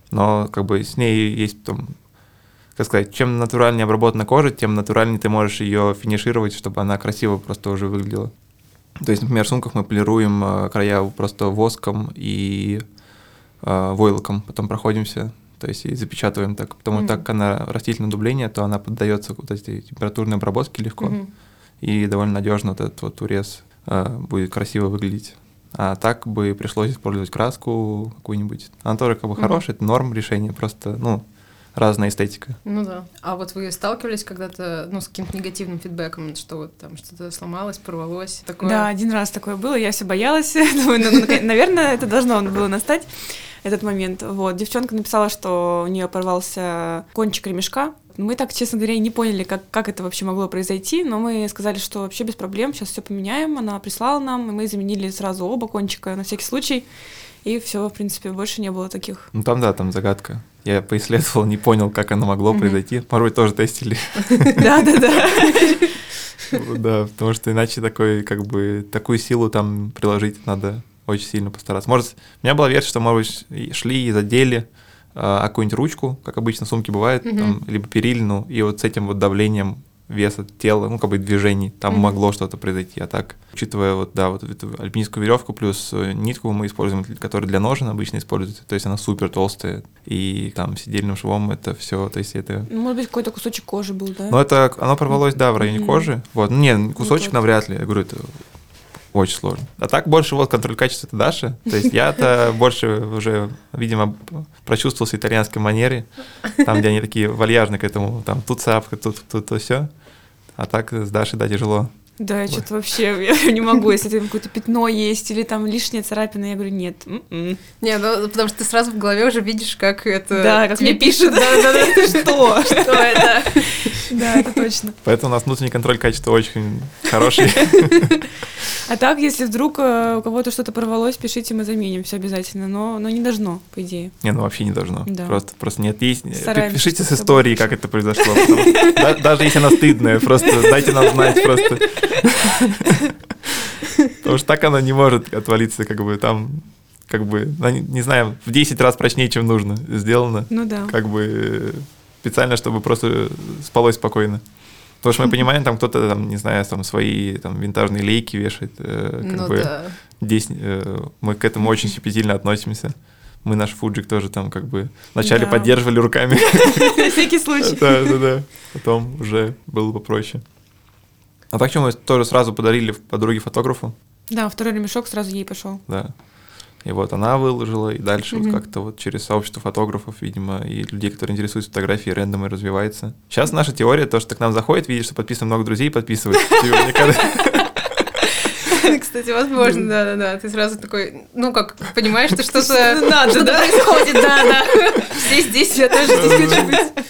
Но как бы с ней есть там, как сказать, чем натуральнее обработана кожа, тем натуральнее ты можешь ее финишировать, чтобы она красиво просто уже выглядела. То есть, например, в сумках мы полируем э, края просто воском и э, войлоком, потом проходимся, то есть и запечатываем так, потому Мгм. что так как она растительное дубление, то она поддается вот этой температурной обработке легко, Мгм. и довольно надежно вот этот вот урез э, будет красиво выглядеть. А так бы пришлось использовать краску какую-нибудь. Она тоже как бы Мгм. хорошая, это норм решение, просто, ну, разная эстетика. Ну да. А вот вы сталкивались когда-то ну, с каким-то негативным фидбэком, что вот там что-то сломалось, порвалось, такое? Да, один раз такое было, я все боялась. Думаю, ну, наверное, это должно было настать, этот момент. Вот, девчонка написала, что у нее порвался кончик ремешка. Мы так, честно говоря, и не поняли, как, как это вообще могло произойти, но мы сказали, что вообще без проблем, сейчас все поменяем. Она прислала нам, и мы заменили сразу оба кончика на всякий случай. И все, в принципе, больше не было таких. Ну там, да, там загадка. Я поисследовал, не понял, как оно могло Мгм. произойти. Порой тоже тестили. Да-да-да. Да, потому что иначе такой, как бы, такую силу там приложить надо очень сильно постараться. Может, у меня была версия, что, может быть, шли и задели а, какую-нибудь ручку, как обычно сумки бывают, mm-hmm. там, либо перильну, и вот с этим вот давлением веса тела, ну, как бы движений, там mm-hmm. могло что-то произойти. А так, учитывая вот, да, вот эту альпинистскую веревку плюс э, нитку мы используем, которая для ножен обычно используется, то есть она супер толстая, и там сидельным швом это все, то есть это... Ну, может быть, какой-то кусочек кожи был, да? Ну, это, оно порвалось, да, в районе mm-hmm. кожи, вот, ну, не, кусочек ну, навряд ли, я говорю, это очень сложно. А так больше вот контроль качества это Даша. То есть я-то больше уже, видимо, прочувствовался итальянской манере, там, где они такие вальяжные к этому, там, тут сапка, тут, тут, то все. А так с Дашей, да, тяжело. Да, я что-то вообще я не могу, если там какое-то пятно есть или там лишняя царапина, я говорю, нет. М-м. Не, ну потому что ты сразу в голове уже видишь, как это... Да, как мне пишут. Да, да, да, что? Что это? Да, это точно. Поэтому у нас внутренний контроль качества очень хороший. А так, если вдруг э, у кого-то что-то порвалось, пишите, мы заменим все обязательно, но, но не должно, по идее. Не, ну вообще не должно. Да. Просто, просто нет, есть. Стараемся, Пишите с историей, как это произошло. Даже если она стыдная, просто дайте нам знать просто. Потому что так она не может отвалиться, как бы там как бы, ну, не знаю, в 10 раз прочнее, чем нужно сделано. Ну да. Как бы специально, чтобы просто спалось спокойно. Потому что мы понимаем, там кто-то, там, не знаю, там свои там, винтажные лейки вешает. Э, как ну, бы да. здесь э, мы к этому очень щепетильно относимся. Мы наш фуджик тоже там как бы вначале да. поддерживали руками. На всякий случай. Да, да, да. Потом уже было попроще. А так что мы тоже сразу подарили подруге фотографу. Да, второй ремешок сразу ей пошел. Да. И вот она выложила, и дальше mm-hmm. вот как-то вот через сообщество фотографов, видимо, и людей, которые интересуются фотографией, рендом и развивается. Сейчас наша теория, то, что к нам заходит, видишь, что подписано много друзей, подписывают. Кстати, возможно, да-да-да. Ты сразу такой, ну как, понимаешь, что что-то надо, да? происходит, да-да. Все здесь, я тоже здесь хочу быть.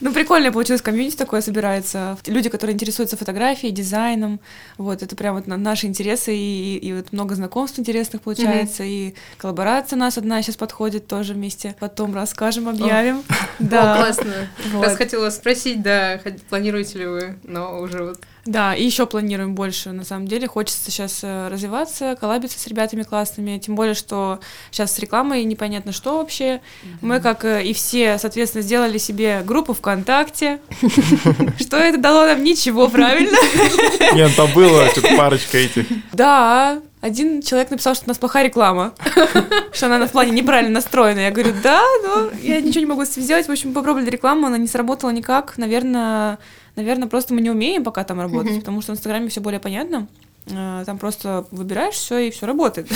Ну, прикольно получилось, комьюнити такое собирается. Люди, которые интересуются фотографией, дизайном. Вот, это прям вот наши интересы, и, и вот много знакомств интересных получается, mm-hmm. и коллаборация у нас одна сейчас подходит тоже вместе. Потом расскажем, объявим. Да. Классно. Вот. Раз хотела спросить, да, планируете ли вы, но уже вот да, и еще планируем больше, на самом деле. Хочется сейчас э, развиваться, коллабиться с ребятами классными, тем более, что сейчас с рекламой непонятно что вообще. Mm-hmm. Мы, как э, и все, соответственно, сделали себе группу ВКонтакте. Что это дало нам? Ничего, правильно? Нет, там было парочка этих. Да, один человек написал, что у нас плохая реклама, что она в плане неправильно настроена. Я говорю, да, но я ничего не могу с этим сделать. В общем, попробовали рекламу, она не сработала никак. Наверное, Наверное, просто мы не умеем пока там работать, mm-hmm. потому что в Инстаграме все более понятно. А, там просто выбираешь все и все работает.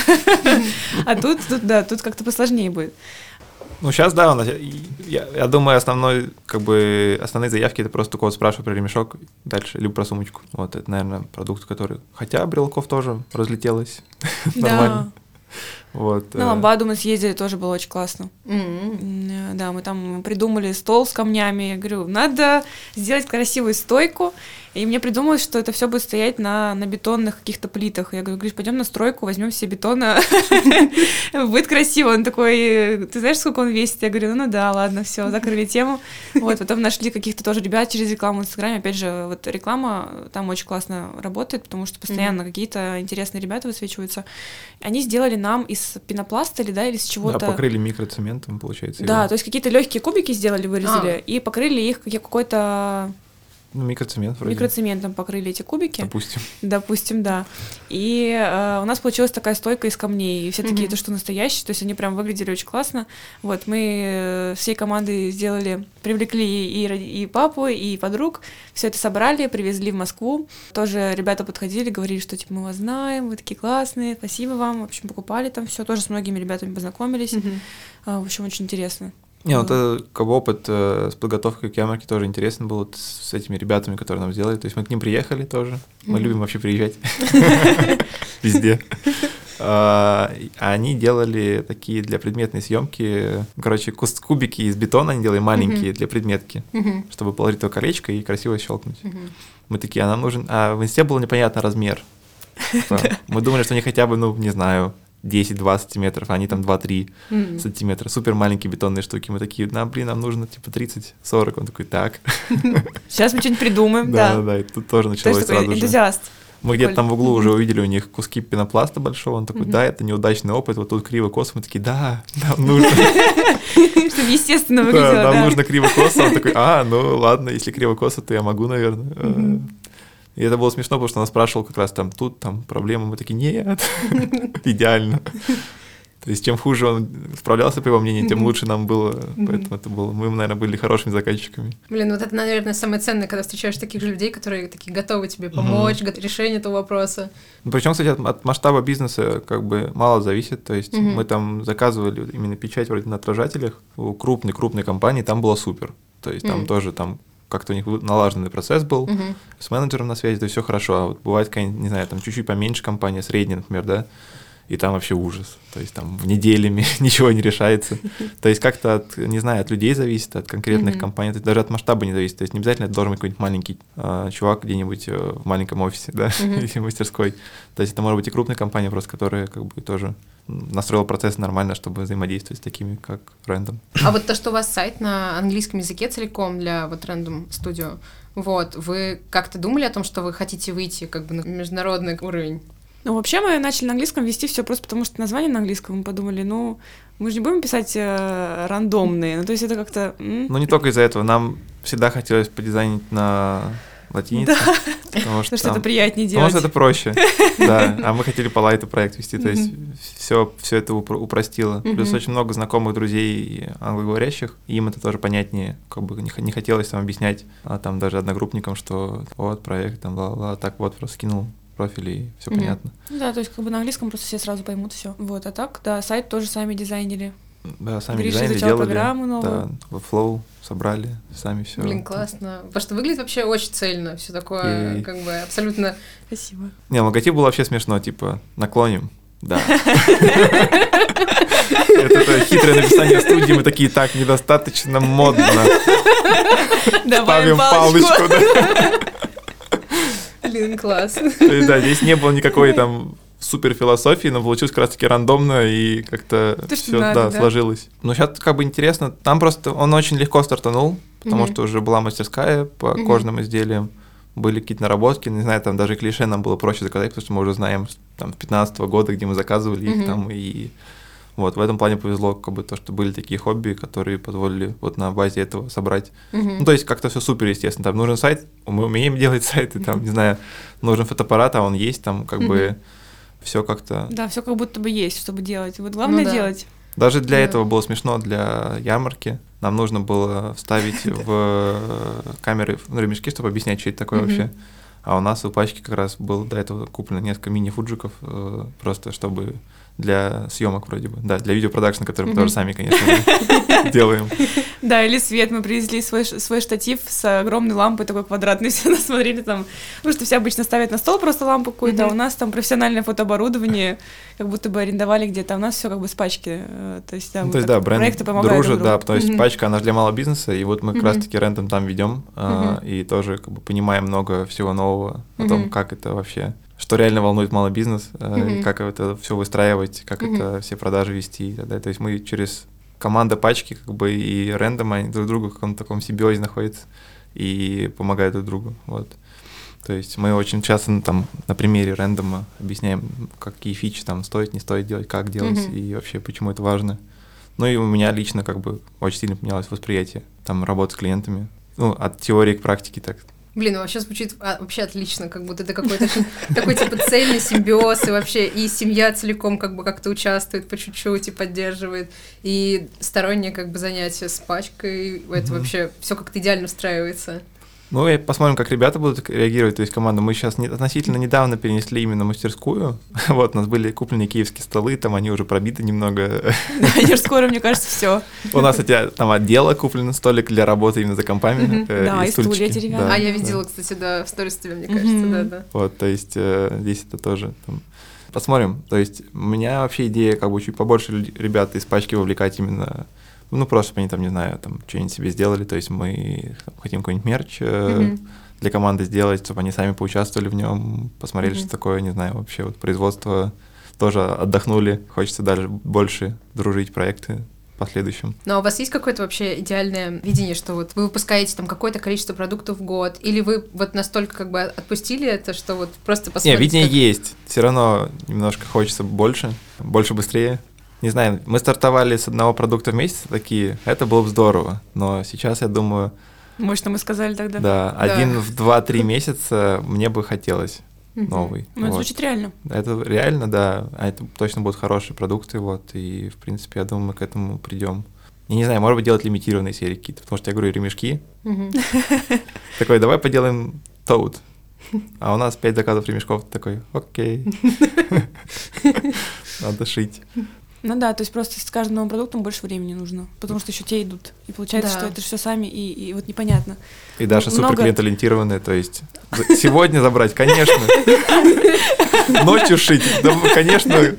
А тут, тут, да, тут как-то посложнее будет. Ну, сейчас, да, нас, я, я думаю, основной, как бы, основные заявки это просто кого спрашиваю про ремешок, дальше, либо про сумочку. Вот, это, наверное, продукт, который... Хотя брелков тоже разлетелось. Нормально. Вот. На э. Ламбаду мы съездили, тоже было очень классно. Mm-hmm. Да, мы там придумали стол с камнями. Я говорю, надо сделать красивую стойку, и мне придумалось, что это все будет стоять на, на бетонных каких-то плитах. Я говорю, Гриш, пойдем на стройку, возьмем все бетона. Будет красиво. Он такой, ты знаешь, сколько он весит? Я говорю, ну да, ладно, все, закрыли тему. Вот, потом нашли каких-то тоже ребят через рекламу в Инстаграме. Опять же, вот реклама там очень классно работает, потому что постоянно какие-то интересные ребята высвечиваются. Они сделали нам из пенопласта или да, или из чего-то. Да, покрыли микроцементом, получается. Да, то есть какие-то легкие кубики сделали, вырезали, а. и покрыли их какой-то ну, микроцемент вроде. Микроцементом покрыли эти кубики. Допустим. Допустим, да. И э, у нас получилась такая стойка из камней. И все такие, это что, настоящие? То есть они прям выглядели очень классно. Вот, мы э, всей командой сделали, привлекли и, и папу, и подруг. Все это собрали, привезли в Москву. Тоже ребята подходили, говорили, что типа мы вас знаем, вы такие классные, спасибо вам. В общем, покупали там все. Тоже с многими ребятами познакомились. Mm-hmm. В общем, очень интересно. Не, ну это как бы опыт э, с подготовкой к ярмарке тоже интересно был вот, с этими ребятами, которые нам сделали. То есть мы к ним приехали тоже. Мы любим вообще приезжать везде. А, они делали такие для предметной съемки, короче, кубики из бетона они делали маленькие для предметки, чтобы положить то колечко и красиво щелкнуть. Мы такие, а нам нужен... А в инсте был непонятно размер. Мы думали, что они хотя бы, ну, не знаю, 10-20 сантиметров, а они там 2-3 mm-hmm. сантиметра. Супер маленькие бетонные штуки. Мы такие, нам, блин, нам нужно типа 30-40. Он такой, так. Сейчас мы что-нибудь придумаем, да. Да, да, и тут тоже началось сразу же. энтузиаст. Мы где-то там в углу уже увидели у них куски пенопласта большого. Он такой, да, это неудачный опыт, вот тут криво косо. Мы такие, да, нам нужно. Чтобы естественно выглядело, да. Нам нужно криво косо. Он такой, а, ну ладно, если криво косо, то я могу, наверное. И это было смешно, потому что она спрашивала как раз там тут, там проблемы. Мы такие, нет, идеально. То есть, чем хуже он справлялся, по его мнению, тем лучше нам было. Поэтому это было. Мы, наверное, были хорошими заказчиками. Блин, вот это, наверное, самое ценное, когда встречаешь таких же людей, которые такие готовы тебе помочь, mm-hmm. решение этого вопроса. Ну, причем, кстати, от, от масштаба бизнеса как бы мало зависит. То есть mm-hmm. мы там заказывали именно печать вроде на отражателях у крупной крупной компании, там было супер. То есть там тоже там как-то у них налаженный процесс был, uh-huh. с менеджером на связи, то все хорошо. А вот бывает не знаю, там чуть-чуть поменьше компания, средняя, например, да, и там вообще ужас. То есть там в неделями ничего не решается. То есть как-то от, не знаю, от людей зависит, от конкретных mm-hmm. компаний, даже от масштаба не зависит. То есть не обязательно это должен быть какой-нибудь маленький э, чувак где-нибудь э, в маленьком офисе, да, mm-hmm. или мастерской. То есть это может быть и крупная компания просто, которая как бы тоже настроила процесс нормально, чтобы взаимодействовать с такими, как Random. А вот то, что у вас сайт на английском языке целиком для вот Random Studio, вот, вы как-то думали о том, что вы хотите выйти как бы на международный уровень? Ну, вообще мы начали на английском вести все просто потому, что название на английском. Мы подумали, ну, мы же не будем писать э, рандомные. Ну, то есть это как-то... М? Ну, не только из-за этого. Нам всегда хотелось подизайнить на латинице. Да. Потому что, что это приятнее делать. Потому что это проще. Да. А мы хотели по лайту проект вести. То есть все, все это упростило. Плюс очень много знакомых друзей англоговорящих. Им это тоже понятнее. Как бы не хотелось там объяснять а там даже одногруппникам, что вот проект, там, ла-ла, так вот просто скинул профили, и все mm-hmm. понятно. Да, то есть как бы на английском просто все сразу поймут все. Вот, а так, да, сайт тоже сами дизайнили. Да, сами Гриша дизайнили, делали. программу новую. Да, в Flow собрали, сами все. Блин, классно. Потому что выглядит вообще очень цельно, все такое, и... как бы абсолютно. Спасибо. Не, логотип был вообще смешно, типа наклоним. Да. Это хитрое написание студии, мы такие, так, недостаточно модно. Добавим палочку. Блин, класс. Да, здесь не было никакой там супер философии, но получилось как раз-таки рандомно и как-то все да, да, сложилось. Но сейчас как бы интересно, там просто он очень легко стартанул, потому mm-hmm. что уже была мастерская по mm-hmm. кожным изделиям, были какие-то наработки, не знаю, там даже клише нам было проще заказать, потому что мы уже знаем там с 15 года, где мы заказывали mm-hmm. их там и вот, в этом плане повезло, как бы то, что были такие хобби, которые позволили вот на базе этого собрать. Uh-huh. Ну, то есть как-то все супер, естественно. Там нужен сайт, мы умеем делать сайты, там, uh-huh. не знаю, нужен фотоаппарат, а он есть, там, как uh-huh. бы все как-то. Да, все как будто бы есть, чтобы делать. Вот главное ну, да. делать. Даже для да. этого было смешно для ярмарки. Нам нужно было вставить в камеры, ну, ремешки, чтобы объяснять, что это такое вообще. А у нас в пачке как раз был до этого куплено несколько мини-фуджиков, э, просто чтобы для съемок вроде бы. Да, для видеопродакшна, который мы тоже сами, конечно, делаем. Да, или свет. Мы привезли свой, свой штатив с огромной лампой, такой квадратный, все нас смотрели там. Потому что все обычно ставят на стол просто лампу какую-то, а у нас там профессиональное фотооборудование, как будто бы арендовали где-то, а у нас все как бы с пачки. Э, то есть, да, ну, то есть, да, бренд дружит, да, то есть пачка, она же для малого бизнеса, и вот мы как раз-таки рентом там ведем, а, и тоже как бы понимаем много всего нового о том, как это вообще что реально волнует малый бизнес, mm-hmm. как это все выстраивать, как mm-hmm. это все продажи вести и так далее. То есть мы через команда пачки как бы и рендом, они друг другу в каком-то таком симбиозе находятся и помогают друг другу. Вот. То есть мы очень часто ну, там на примере рендома объясняем, какие фичи там стоит, не стоит делать, как делать mm-hmm. и вообще почему это важно. Ну и у меня лично как бы очень сильно поменялось восприятие там работы с клиентами. Ну, от теории к практике так Блин, ну вообще звучит а, вообще отлично, как будто это какой-то такой типа цельный симбиоз, и вообще и семья целиком как бы как-то участвует по чуть-чуть и поддерживает, и стороннее как бы занятие с пачкой, это вообще все как-то идеально встраивается. Ну, и посмотрим, как ребята будут реагировать, то есть команда. Мы сейчас не, относительно недавно перенесли именно мастерскую. Вот, у нас были куплены киевские столы, там они уже пробиты немного. Они же скоро, мне кажется, все. У нас, кстати, там отдела куплен столик для работы именно за компами. Э, да, и стулья деревянные. А я видела, кстати, да, в сторис тебя, мне кажется, да, да. Вот, то есть э, здесь это тоже Посмотрим. То есть у меня вообще идея как бы чуть побольше ребят из пачки вовлекать именно ну, просто, они там, не знаю, там что-нибудь себе сделали. То есть мы хотим какой-нибудь мерч mm-hmm. для команды сделать, чтобы они сами поучаствовали в нем, посмотрели, mm-hmm. что такое, не знаю, вообще вот производство тоже отдохнули. Хочется даже больше дружить проекты последующем. Ну а у вас есть какое-то вообще идеальное видение, что вот вы выпускаете там какое-то количество продуктов в год, или вы вот настолько как бы отпустили это, что вот просто посмотрите? видение как- есть. Все равно немножко хочется больше, больше быстрее. Не знаю, мы стартовали с одного продукта в месяц такие, это было бы здорово. Но сейчас, я думаю, Может, мы сказали тогда. да, Да. один в 2-3 месяца мне бы хотелось новый. Ну, это звучит реально. Это реально, да. А это точно будут хорошие продукты, вот. И, в принципе, я думаю, мы к этому придем. Я не знаю, может быть, делать лимитированные серии какие-то, потому что я говорю, ремешки. Такой, давай поделаем тоут. А у нас 5 заказов ремешков. Такой, окей. Надо шить. Ну да, то есть просто с каждым новым продуктом больше времени нужно, потому что еще те идут. И получается, Да. что это все сами, и, и вот непонятно. И Даша Ну, супер много- клиент-ориентированная, то есть сегодня забрать, конечно. Ночью шить, да, конечно.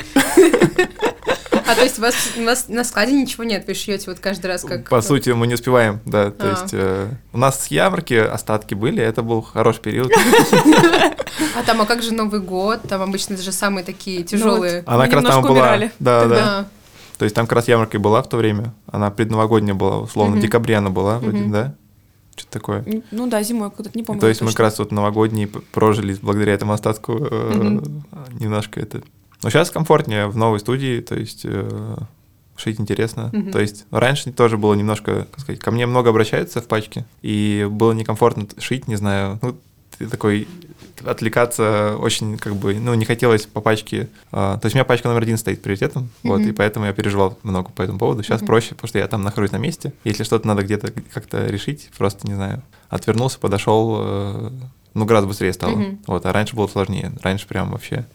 А то есть у вас, у вас на складе ничего нет, вы шьете вот каждый раз как... По сути, мы не успеваем, да. То А. есть э, у нас с ярмарки остатки были, это был хороший период. А там, а как же Новый год? Там обычно даже самые такие тяжелые. Она Мы как раз там была. умирали Да, да. То есть там как раз ярмарка и была в то время. Она предновогодняя была, условно, в декабре она была, вроде, да? Что-то такое. Ну да, зимой куда-то не помню. То есть мы точно. как раз вот новогодние прожили благодаря этому остатку э, Мгм. немножко это. Но сейчас комфортнее в новой студии, то есть э, шить интересно. Мгм. То есть раньше тоже было немножко, как сказать, ко мне много обращаются в пачке, и было некомфортно шить, не знаю, ну, ты такой отвлекаться очень как бы, ну, не хотелось по пачке. а, то есть у меня пачка номер один стоит приоритетом, вот, Мгм. и поэтому я переживал много по этому поводу. Сейчас Мгм. проще, потому что я там нахожусь на месте. Если что-то надо где-то как-то решить, просто, не знаю, отвернулся, подошел, э, ну, гораздо быстрее стало. Мгм. Вот, а раньше было сложнее. Раньше прям вообще,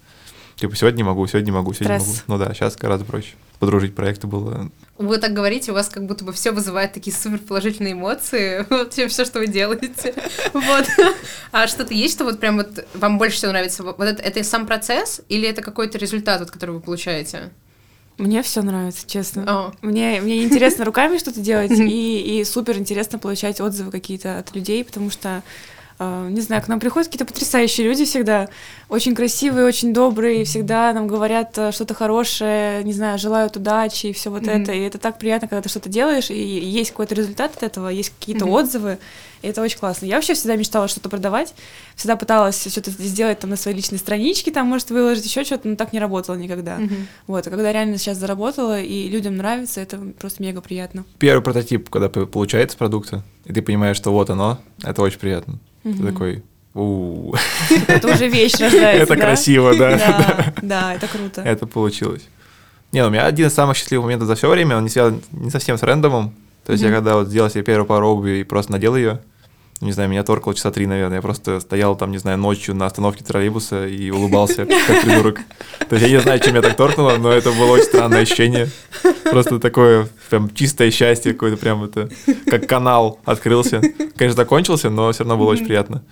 типа, сегодня не могу, сегодня не могу, сегодня не могу. Стресс. Ну да, сейчас гораздо проще. Подружить проекты было Вы так говорите, у вас как будто бы все вызывает такие супер положительные эмоции, вообще все, что вы делаете. Вот. А что-то есть, что вот прям вот вам больше всего нравится? Вот это, это сам процесс или это какой-то результат, вот, который вы получаете? Мне все нравится, честно. О, Мне, мне интересно руками что-то делать, и, и супер интересно получать отзывы какие-то от людей, потому что, не знаю, к нам приходят какие-то потрясающие люди всегда, очень красивые, очень добрые, всегда нам говорят э, что-то хорошее, не знаю, желают удачи и все вот Мгм. это. И это так приятно, когда ты что-то делаешь, и есть какой-то результат от этого, есть какие-то Мгм. отзывы, и это очень классно. Я вообще всегда мечтала что-то продавать, всегда пыталась что-то сделать там на своей личной страничке, там, может, выложить еще что-то, но так не работало никогда. мгм. Вот, а когда реально сейчас заработала, и людям нравится, это просто мега приятно. первый прототип, когда получается продукта, и ты понимаешь, что вот оно, это очень приятно. Ты такой, «У, Это уже вещь рождается, это красиво, да. Да, это круто. Это получилось. Не, ну, у меня один из самых счастливых моментов за все время, он не связан не совсем с рендомом. То есть я когда вот сделал себе первую пару обуви и просто надел ее, не знаю, меня торкало часа три, наверное. Я просто стоял там, не знаю, ночью на остановке троллейбуса и улыбался, как придурок. То есть я не знаю, чем меня так торкнуло, но это было очень странное ощущение. Просто такое прям чистое счастье какое-то, прям это, как канал открылся. Конечно, закончился, но все равно было очень приятно.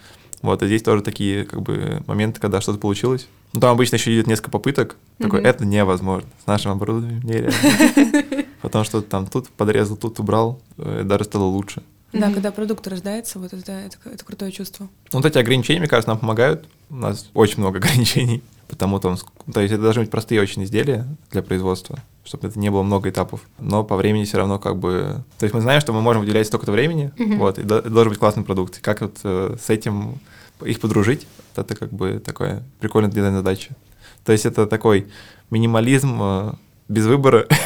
Вот, и здесь тоже такие как бы моменты, когда что-то получилось. Ну, там обычно еще идет несколько попыток. Такой, Мгм. это невозможно. С нашим оборудованием нереально. Потом что-то там тут подрезал, тут убрал, э, даже стало лучше. Да, Мгм. когда продукт рождается, вот это, это, это крутое чувство. Вот эти ограничения, мне кажется, нам помогают. У нас очень много ограничений. Потому там, то есть это должны быть простые очень изделия для производства, чтобы это не было много этапов. Но по времени все равно как бы... То есть мы знаем, что мы можем выделять столько-то времени, Мгм. вот, и до- должен быть классный продукт. Как вот э, с этим их подружить, это как бы такое прикольная дизайн-задача. То есть это такой минимализм э, без выбора.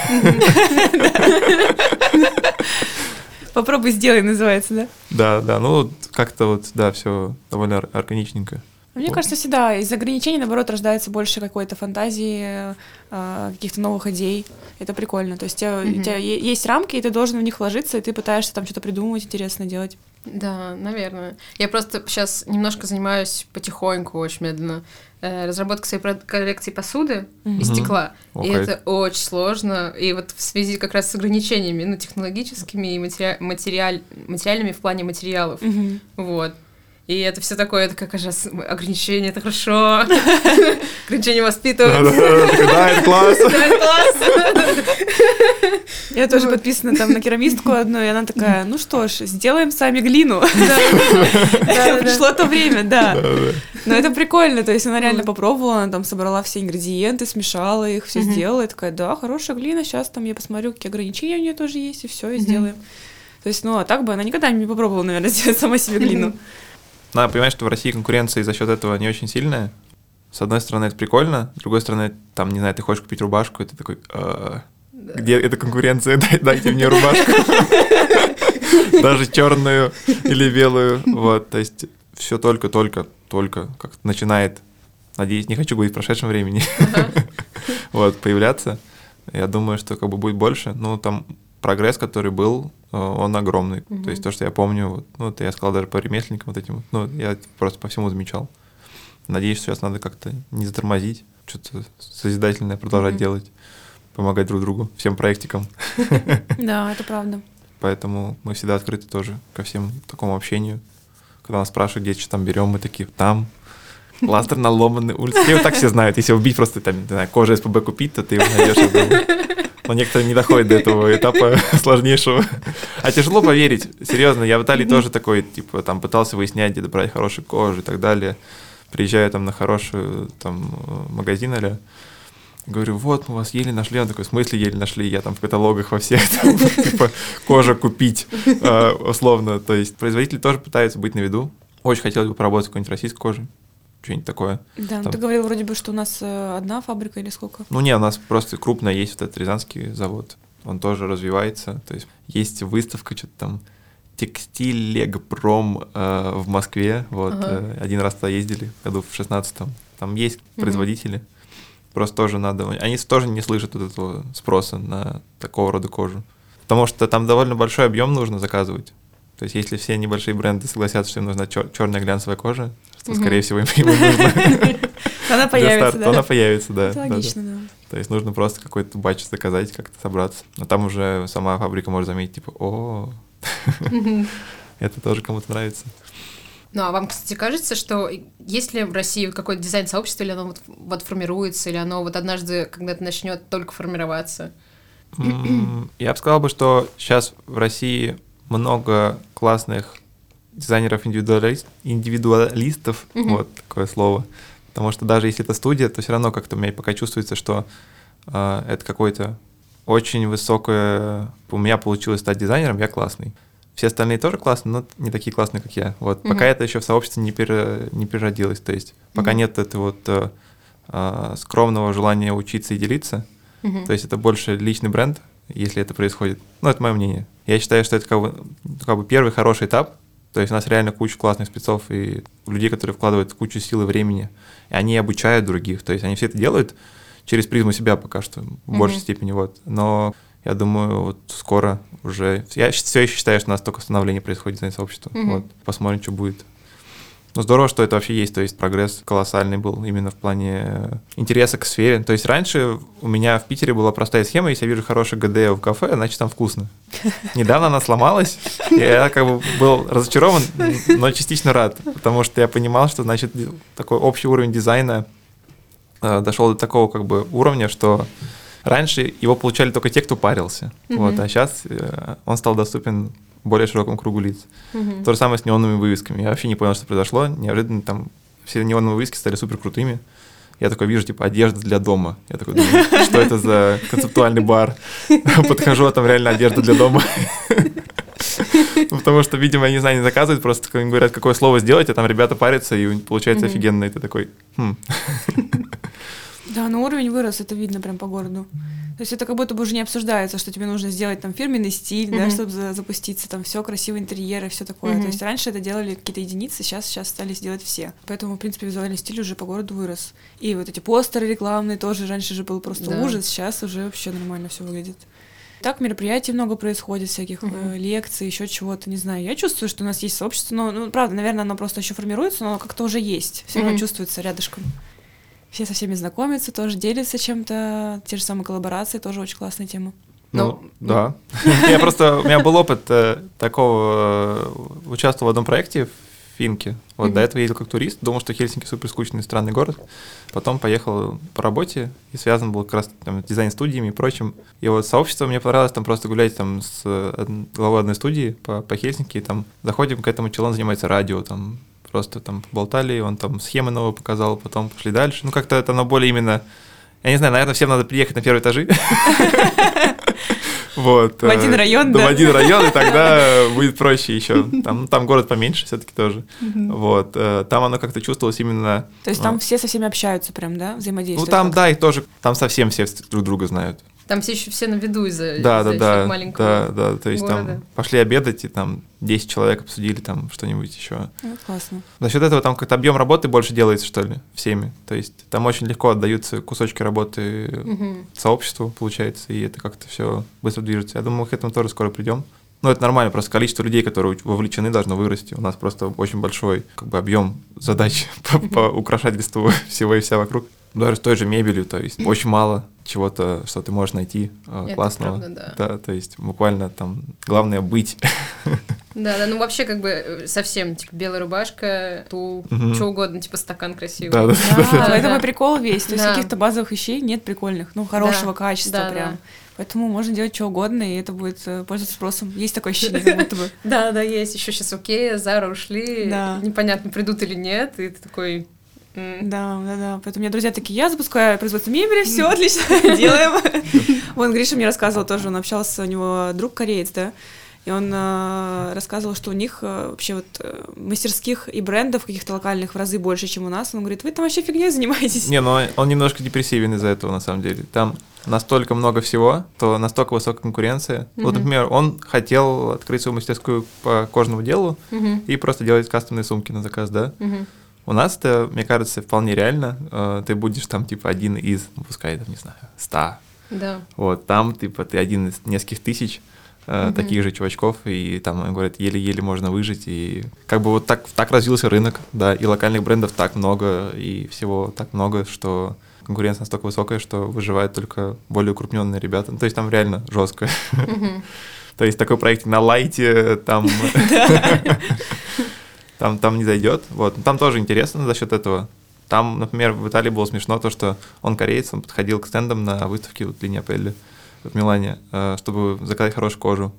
Попробуй сделай, называется, да? Да, да, ну вот как-то вот, да, все довольно ор- органичненько. Мне Вот. кажется, всегда из ограничений, наоборот, рождается больше какой-то фантазии, э, каких-то новых идей. Это прикольно. То есть у тебя, Мгм. у тебя есть рамки, и ты должен в них вложиться, и ты пытаешься там что-то придумывать, интересно делать. Да, наверное. Я просто сейчас немножко занимаюсь потихоньку, очень медленно, э, разработкой своей коллекции посуды из Мгм. стекла. О, и это очень сложно. И вот в связи как раз с ограничениями, ну, технологическими и матери- материаль- материальными в плане материалов. Мгм. Вот. И это все такое, это как раз ограничения, это хорошо. Ограничения воспитывают. Да, это класс. Да, класс. Я тоже подписана там на керамистку одну, и она такая, ну что ж, сделаем сами глину. Пришло то время, да. Но это прикольно, то есть она реально попробовала, она там собрала все ингредиенты, смешала их, все сделала, и такая, да, хорошая глина, сейчас там я посмотрю, какие ограничения у нее тоже есть, и все, и сделаем. То есть, ну, а так бы она никогда не попробовала, наверное, сделать сама себе глину. Надо понимать, что в России конкуренция за счет этого не очень сильная. С одной стороны, это прикольно, с другой стороны, там, не знаю, ты хочешь купить рубашку, и ты такой, «А, где эта конкуренция, дайте мне рубашку. Даже черную или белую. Вот, то есть все только-только, только как начинает, надеюсь, не хочу говорить в прошедшем времени, вот, появляться. Я думаю, что как бы будет больше. Ну, там прогресс, который был, э, он огромный. Угу. То есть то, что я помню, вот, ну, это я сказал даже по ремесленникам вот этим, ну, я просто по всему замечал. Надеюсь, что сейчас надо как-то не затормозить, что-то созидательное продолжать угу. делать, помогать друг другу, всем проектикам. Да, это правда. Поэтому мы всегда открыты тоже ко всем такому общению. Когда нас спрашивают, где что там берем, мы такие, там, Ластер на ломаной улице. Его так все знают. Если убить просто там, не знаю, кожу СПБ купить, то ты его найдешь но некоторые не доходят до этого этапа сложнейшего. А тяжело поверить, серьезно, я в Италии тоже такой, типа, там пытался выяснять, где брать хорошую кожу и так далее. Приезжаю там на хороший там магазин или Говорю, вот, мы вас еле нашли. Он такой, в смысле еле нашли? Я там в каталогах во всех, там, типа, кожа купить, э, условно. То есть производители тоже пытаются быть на виду. Очень хотелось бы поработать с какой-нибудь российской кожей что-нибудь такое. Да, ну Там... ты говорил вроде бы, что у нас э, одна фабрика или сколько? Ну не, у нас просто крупная есть вот этот Рязанский завод. Он тоже развивается. То есть есть выставка, что-то там текстиль Легпром э, в Москве. Вот ага. э, один раз туда ездили, году в шестнадцатом. Там есть угу. производители. Просто тоже надо. Они тоже не слышат вот этого спроса на такого рода кожу. Потому что там довольно большой объем нужно заказывать. То есть, если все небольшие бренды согласятся, что им нужна чер- черная глянцевая кожа, что, угу. скорее всего, им, нужно. Она появится, да? Она появится, да. Это логично, да. То есть нужно просто какой-то батч заказать, как-то собраться. Но там уже сама фабрика может заметить, типа, о, это тоже кому-то нравится. Ну, а вам, кстати, кажется, что если в России какое-то дизайн-сообщество, или оно вот, вот формируется, или оно вот однажды когда-то начнет только формироваться? Я бы сказал бы, что сейчас в России много классных дизайнеров-индивидуалист, индивидуалистов, mm-hmm. вот такое слово. Потому что даже если это студия, то все равно как-то у меня пока чувствуется, что э, это какое-то очень высокое... У меня получилось стать дизайнером, я классный. Все остальные тоже классные, но не такие классные, как я. Вот. Mm-hmm. Пока это еще в сообществе не, пере, не переродилось. То есть пока mm-hmm. нет этого вот э, э, скромного желания учиться и делиться. Mm-hmm. То есть это больше личный бренд, если это происходит. Ну, это мое мнение. Я считаю, что это как бы, как бы первый хороший этап. То есть у нас реально куча классных спецов и людей, которые вкладывают кучу сил и времени, и они обучают других. То есть они все это делают через призму себя пока что, в mm-hmm. большей степени. Вот. Но я думаю, вот скоро уже... Я все еще считаю, что у нас только становление происходит за сообщества. Mm-hmm. Вот. Посмотрим, что будет. Ну, здорово, что это вообще есть, то есть прогресс колоссальный был именно в плане э, интереса к сфере. То есть раньше у меня в Питере была простая схема, если я вижу хороший ГД в кафе, значит там вкусно. Недавно она сломалась, я как бы был разочарован, но частично рад, потому что я понимал, что значит такой общий уровень дизайна э, дошел до такого как бы уровня, что раньше его получали только те, кто парился, mm-hmm. вот, а сейчас э, он стал доступен более широкому кругу лиц. Угу. То же самое с неоновыми вывесками. Я вообще не понял, что произошло. Неожиданно там все неоновые вывески стали супер крутыми. Я такой вижу, типа, одежда для дома. Я такой думаю, что это за концептуальный бар? Подхожу, а там реально одежда для дома. Потому что, видимо, я не знаю, не заказывают, просто говорят, какое слово сделать, а там ребята парятся, и получается офигенно, и ты такой, хм. Да, но уровень вырос, это видно прям по городу. То есть это как будто бы уже не обсуждается, что тебе нужно сделать там фирменный стиль, mm-hmm. да, чтобы за- запуститься, там все красивые интерьеры, все такое. Mm-hmm. То есть раньше это делали какие-то единицы, сейчас сейчас стали делать все. Поэтому, в принципе, визуальный стиль уже по городу вырос. И вот эти постеры рекламные тоже раньше же был просто да. ужас, сейчас уже вообще нормально все выглядит. Так мероприятий много происходит, всяких uh-huh. э, лекций, еще чего-то, не знаю. Я чувствую, что у нас есть сообщество, но, ну, правда, наверное, оно просто еще формируется, но как-то уже есть. Все равно uh-huh. чувствуется рядышком все со всеми знакомятся, тоже делятся чем-то, те же самые коллаборации, тоже очень классная тема. Ну, ну да. Я просто, у меня был опыт э, такого, э, участвовал в одном проекте Финки. Вот до этого ездил как турист, думал, что Хельсинки супер скучный странный город. Потом поехал по работе и связан был как раз там, с дизайн-студиями и прочим. И вот сообщество мне понравилось там просто гулять там с главой одной студии по, по Хельсинки. И, там заходим к этому челу, он занимается радио, там просто там болтали, он там схемы новые показал, потом пошли дальше. Ну, как-то это оно более именно... Я не знаю, наверное, всем надо приехать на первые этажи. Вот. В один э, район, да? В один район, и тогда будет проще еще. Там, там город поменьше все-таки тоже. Вот. Э, там оно как-то чувствовалось именно... То есть там все со всеми общаются прям, да, взаимодействуют? Ну там, да, и тоже, там совсем все друг друга знают. Там все еще все на виду из-за да, из да, да, маленького Да, да, то есть города. там пошли обедать, и там 10 человек обсудили там что-нибудь еще. Ну, классно. За счет этого там как-то объем работы больше делается, что ли, всеми. То есть там очень легко отдаются кусочки работы угу. сообществу, получается, и это как-то все быстро движется. Я думаю, мы к этому тоже скоро придем. Ну, это нормально, просто количество людей, которые вовлечены, должно вырасти. У нас просто очень большой как бы, объем задач по, по украшательству всего и вся вокруг. Даже с той же мебелью, то есть очень мало чего-то, что ты можешь найти э, Это классного. Правда, да. да, то есть буквально там главное быть. Да, да, ну вообще как бы э, совсем, типа, белая рубашка, тул, угу. что угодно, типа стакан красивый. Да, да, да. да, да. Это мой прикол весь, то есть каких-то базовых вещей нет прикольных, ну, хорошего качества прям. Поэтому можно делать что угодно, и это будет э, пользоваться спросом. Есть такое ощущение, как будто бы. Да, да, есть. Еще сейчас окей, Зара ушли, непонятно, придут или нет, и ты такой, да, да, да. Поэтому у меня друзья такие, я запускаю производство мебели, все отлично, делаем. Вон Гриша мне рассказывал тоже, он общался, у него друг кореец, да, и он э, рассказывал, что у них э, вообще вот э, мастерских и брендов каких-то локальных в разы больше, чем у нас. Он говорит, вы там вообще фигней занимаетесь. Не, ну он немножко депрессивен из-за этого, на самом деле. Там настолько много всего, то настолько высокая конкуренция. Mm-hmm. Вот, например, он хотел открыть свою мастерскую по кожному делу mm-hmm. и просто делать кастомные сумки на заказ, да. Mm-hmm. У нас это, мне кажется, вполне реально. Э, ты будешь там, типа, один из, ну, пускай, там, не знаю, ста. Да. Вот, там, типа, ты один из нескольких тысяч угу. таких же чувачков, и там, говорят, еле-еле можно выжить, и как бы вот так, так развился рынок, да, и локальных брендов так много, и всего так много, что конкуренция настолько высокая, что выживают только более укрупненные ребята. То есть там реально жестко. То есть такой проект на лайте, там там, там не зайдет. Вот. Там тоже интересно за счет этого. Там, например, в Италии было смешно то, что он кореец, он подходил к стендам на выставке вот линии Апелли в Милане, э, чтобы заказать хорошую кожу.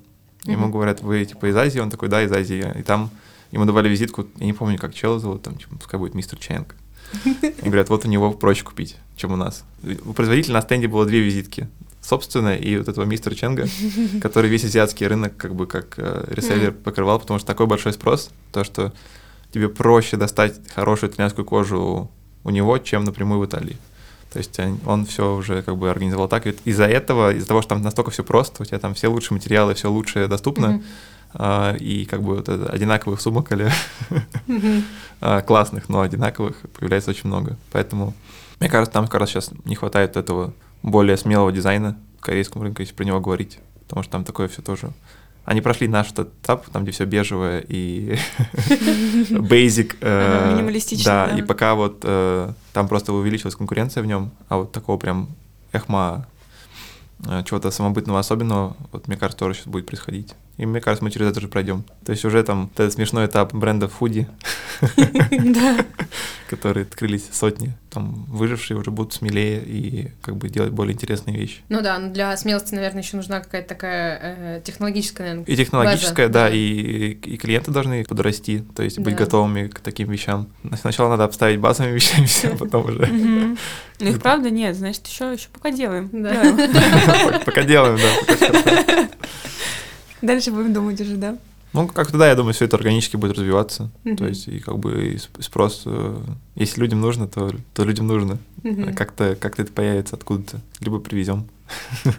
Ему mm-hmm. говорят, вы типа из Азии? Он такой, да, из Азии. И там ему давали визитку, я не помню, как чел зовут, там, типа, пускай будет мистер Ченг. И говорят, вот у него проще купить, чем у нас. У производителя на стенде было две визитки собственная, и вот этого мистера Ченга, который весь азиатский рынок как бы как э, реселлер покрывал, потому что такой большой спрос, то, что тебе проще достать хорошую итальянскую кожу у него, чем напрямую в Италии. То есть он все уже как бы организовал так. Из-за этого, из-за того, что там настолько все просто, у тебя там все лучшие материалы, все лучшее доступно, mm-hmm. и как бы вот одинаковых сумок или mm-hmm. классных, но одинаковых появляется очень много. Поэтому мне кажется, там как раз сейчас не хватает этого более смелого дизайна корейскому рынку, если про него говорить, потому что там такое все тоже. Они прошли наш этот этап, там, где все бежевое и basic. Э, минималистично. Да, и пока вот э, там просто увеличилась конкуренция в нем, а вот такого прям эхма э, чего-то самобытного особенного, вот мне кажется, тоже сейчас будет происходить. И мне кажется, мы через это же пройдем. То есть уже там этот смешной этап бренда Фуди, которые открылись сотни, там выжившие уже будут смелее и как бы делать более интересные вещи. Ну да, но для смелости, наверное, еще нужна какая-то такая э, технологическая, наверное, И технологическая, да, и, и клиенты должны подрасти, то есть быть готовыми к таким вещам. Сначала надо обставить базовыми вещами все, а потом уже... Ну их правда нет, значит, еще еще пока делаем. Пока делаем, да. Дальше будем думать уже, да? Ну, как-то да, я думаю, все это органически будет развиваться. Mm-hmm. То есть, и как бы и спрос, э, если людям нужно, то, то людям нужно. Mm-hmm. Как-то, как-то это появится откуда-то. Либо привезем.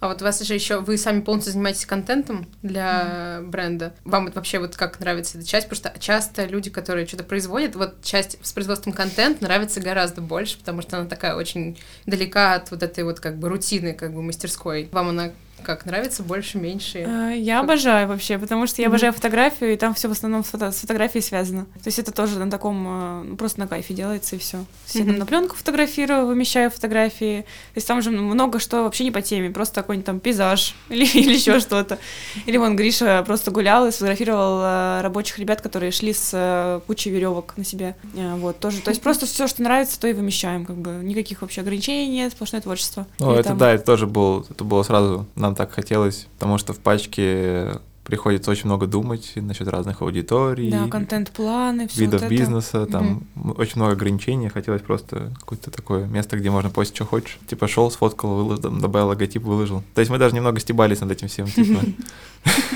А вот у вас же еще вы сами полностью занимаетесь контентом для mm-hmm. бренда. Вам это вообще вот как нравится эта часть? Потому что часто люди, которые что-то производят, вот часть с производством контента нравится гораздо больше, потому что она такая очень далека от вот этой вот как бы рутины как бы мастерской. Вам она как нравится больше, меньше? А, я как... обожаю вообще, потому что я mm-hmm. обожаю фотографию, и там все в основном с, фото... с фотографией связано. То есть это тоже на таком, а, ну, просто на кайфе делается и все. Все mm-hmm. на пленку фотографирую, вымещаю фотографии. То есть там же много что вообще не по теме, просто какой-нибудь там пейзаж или, или еще что-то. Или вон Гриша просто гулял и сфотографировал э, рабочих ребят, которые шли с э, кучей веревок на себе. Э, вот, тоже. То есть просто все, что нравится, то и вымещаем, как бы. Никаких вообще ограничений нет, сплошное творчество. Ну, Или это там- да, это тоже был, это было сразу, нам так хотелось, потому что в пачке приходится очень много думать насчет разных аудиторий, Да, контент-планы, видов вот это. бизнеса, там м- очень много ограничений, хотелось просто какое-то такое место, где можно постить, что хочешь. Типа шел, сфоткал, выложил, добавил логотип, выложил. То есть мы даже немного стебались над этим всем, типа.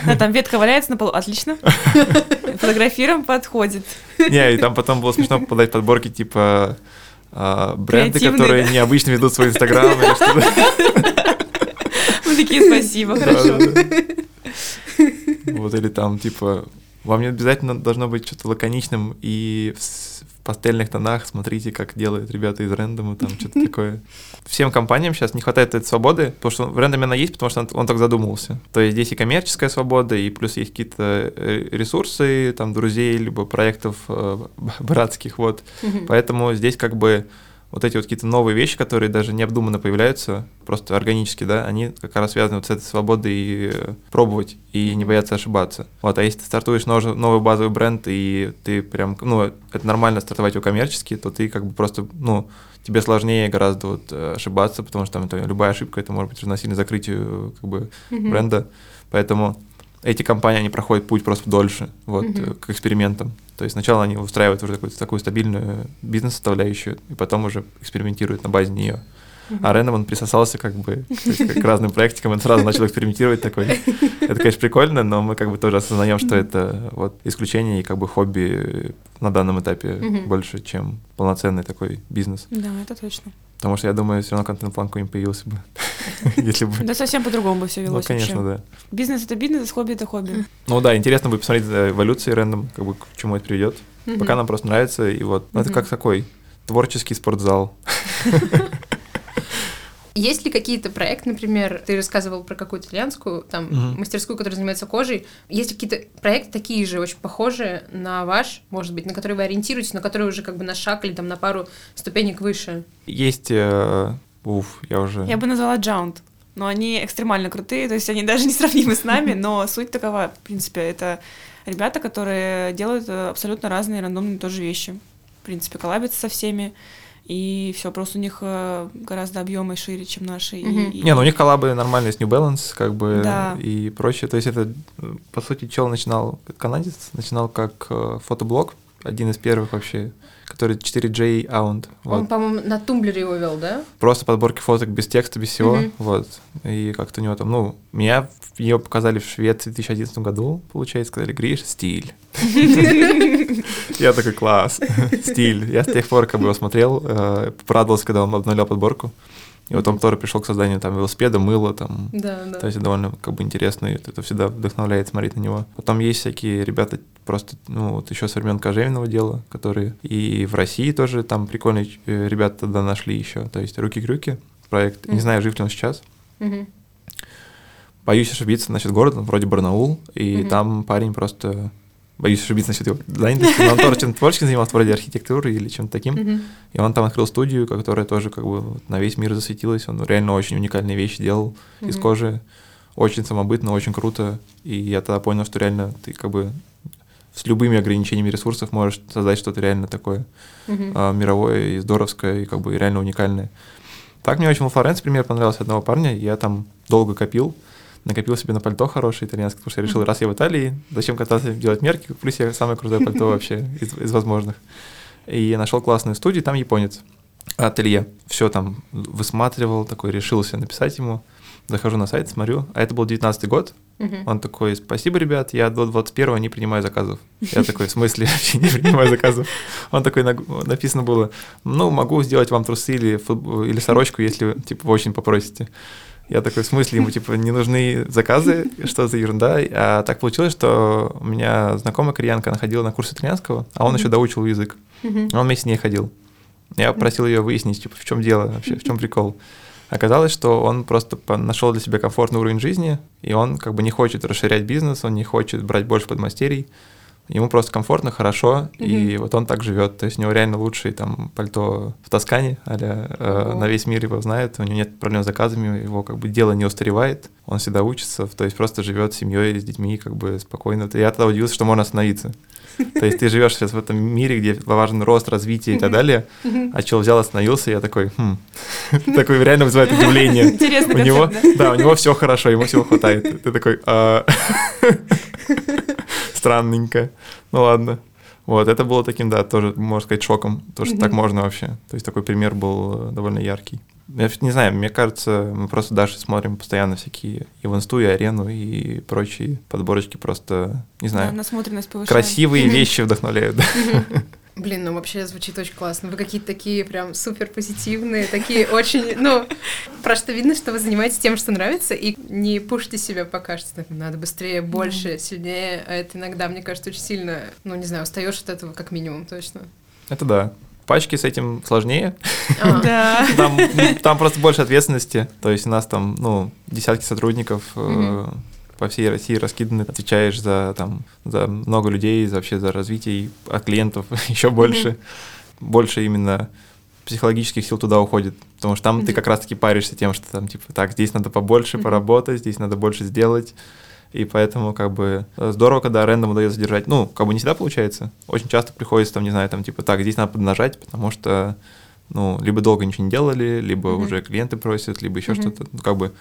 Да, там ветка валяется на полу, отлично. Фотографируем, подходит. Не, и там потом было смешно попадать подборки, типа а, бренды, которые необычно ведут свой инстаграм или что-то. Такие, спасибо, хорошо. Вот или там, типа, вам не обязательно должно быть что-то лаконичным и в, пастельных тонах. Смотрите, как делают ребята из рендома, там что-то такое. Всем компаниям сейчас не хватает этой свободы, потому что в рендоме она есть, потому что он, он так задумывался. То есть здесь и коммерческая свобода, и плюс есть какие-то э, ресурсы, там, друзей, либо проектов э, братских, вот. Поэтому здесь как бы вот эти вот какие-то новые вещи, которые даже необдуманно появляются, просто органически, да, они как раз связаны вот с этой свободой и э, пробовать, и не бояться ошибаться. Вот, а если ты стартуешь новый базовый бренд, и ты прям, ну, это нормально стартовать его коммерчески, то ты как бы просто, ну, тебе сложнее гораздо вот э, ошибаться, потому что там это, любая ошибка, это может быть равносильно закрытию как бы Мгм. бренда. Поэтому эти компании, они проходят путь просто дольше, вот, э, к экспериментам. То есть сначала они устраивают уже такую, такую стабильную бизнес-составляющую, и потом уже экспериментируют на базе нее. А Рендом, он присосался как бы к к разным проектикам, он сразу начал экспериментировать такой. Это, конечно, прикольно, но мы как бы тоже осознаем, что это вот исключение и как бы хобби на данном этапе больше, чем полноценный такой бизнес. Да, это точно. Потому что я думаю, все равно контент-план какой-нибудь появился бы, если бы... Да совсем по-другому бы все Ну, велось конечно, вообще. да. Бизнес это бизнес, хобби это хобби. Ну да, интересно будет посмотреть за эволюцией рендом, как бы к чему это приведет. Пока нам просто нравится, и вот. Ну, Это как такой творческий спортзал. Есть ли какие-то проекты, например, ты рассказывал про какую-то итальянскую там Мгм. мастерскую, которая занимается кожей. Есть ли какие-то проекты такие же, очень похожие на ваш, может быть, на которые вы ориентируетесь, но которые уже как бы на шаг или там на пару ступенек выше? Есть... э, Уф, я уже... Я бы назвала Джаунд. Но они экстремально крутые, то есть они даже не сравнимы с нами, но суть такова, в принципе, это ребята, которые делают э, абсолютно разные рандомные тоже вещи. В принципе, коллабятся со всеми, и все, просто у них э, гораздо объемы шире, чем наши. и- Мгм. и- Не, ну у них коллабы нормальные с New Balance, как бы, Да. и прочее. То есть это, э, по сути, чел начинал, канадец, начинал как э, фотоблог, один из первых вообще, который 4J Aunt. Он, Вот. по-моему, на тумблере его вел, да? Просто подборки фоток без текста, без всего. Мгм. Вот. И как-то у него там, ну, меня ее показали в Швеции в 2011 году, получается, сказали, Гриш, стиль. Я такой, класс, стиль. Я с тех пор как бы его смотрел, э, порадовался, когда он обновлял подборку. И вот он тоже пришел к созданию там велосипеда, мыла, там, Да, да. то есть довольно как бы интересно, и это всегда вдохновляет смотреть на него. Потом есть всякие ребята просто, ну, вот еще с времен кожевенного дела, которые и в России тоже там прикольные э, ребята тогда нашли еще. То есть руки-крюки проект. Не Мгм. знаю, жив ли он сейчас. Мгм. Боюсь ошибиться насчет города, вроде Барнаул, и Мгм. там парень просто... Боюсь ошибиться насчет его занятости, но он тоже чем-то творческим занимался, вроде архитектуры или чем-то таким. Мгм. И он там открыл студию, которая тоже как бы на весь мир засветилась. Он реально очень уникальные вещи делал из Мгм. кожи. Очень самобытно, очень круто. И я тогда понял, что реально ты как бы с любыми ограничениями ресурсов можешь создать что-то реально такое Мгм. а, мировое и здоровское, и как бы реально уникальное. Так мне очень во Флоренции пример понравился одного парня. Я там долго копил, накопил себе на пальто хорошее итальянское, потому что я решил, раз я в Италии, зачем кататься, делать мерки, плюс я самое крутое пальто вообще из, из возможных. И я нашел классную студию, там японец, ателье. Все там высматривал, такой решился написать ему. Захожу на сайт, смотрю, а это был 19 год. Мгм. Он такой, спасибо, ребят, я до 21 не принимаю заказов. Я такой, в смысле, вообще не принимаю заказов? Он такой, написано было, ну, могу сделать вам трусы или, или сорочку, если вы, типа, очень попросите. Я такой, в смысле, ему, типа, не нужны заказы, что за ерунда? А так получилось, что у меня знакомая кореянка, она ходила на курс итальянского, а он еще доучил язык. Мгм. Он вместе с ней ходил. Я просил ее выяснить, типа, в чем дело вообще, в чем прикол. Оказалось, что он просто нашел для себя комфортный уровень жизни, и он как бы не хочет расширять бизнес, он не хочет брать больше подмастерий. Ему просто комфортно, хорошо, и вот он так живет. То есть у него реально лучший там пальто в Тоскане, а э, на весь мир его знает, у него нет проблем с заказами, его как бы дело не устаревает, он всегда учится, то есть просто живет с семьей, с детьми, как бы спокойно. Я тогда удивился, что можно остановиться. То есть ты живешь сейчас в этом мире, где важен рост, развитие и так далее, а чел взял, остановился, и я такой, хм, такой реально вызывает удивление. Интересно, у него, да, у него все хорошо, ему всего хватает. Ты такой, «А, странненько. Ну ладно. Вот, это было таким, да, тоже, можно сказать, шоком, то, что так можно вообще. То есть такой пример был э, довольно яркий. Я не знаю, мне кажется, мы просто дальше смотрим постоянно всякие и в инсту, и арену, и прочие подборочки просто, не знаю, Да, насмотренность повышаем. красивые вещи вдохновляют. Блин, ну вообще звучит очень классно. Вы какие-то такие прям супер позитивные, такие очень, ну, просто видно, что вы занимаетесь тем, что нравится, и не пушите себя пока что так, надо быстрее, больше, сильнее. А это иногда, мне кажется, очень сильно, ну, не знаю, устаешь от этого как минимум точно. Это да. Пачки с этим сложнее. Ага. Да. Там, просто больше ответственности. То есть у нас там, ну, десятки сотрудников э. По всей России раскиданы. Отвечаешь за там за много людей, за вообще за развитие, а клиентов еще больше. Больше именно психологических сил туда уходит. Потому что там ты Мгм. как раз-таки паришься тем, что там, типа, так, здесь надо побольше Мгм. поработать, здесь надо больше сделать. И поэтому, как бы, здорово, когда рендом удается задержать. Ну, как бы не всегда получается. Очень часто приходится, там, не знаю, там, типа, так, здесь надо поднажать, потому что, ну, либо долго ничего не делали, либо Мгм. уже клиенты просят, либо еще Мгм. что-то. Ну, как бы,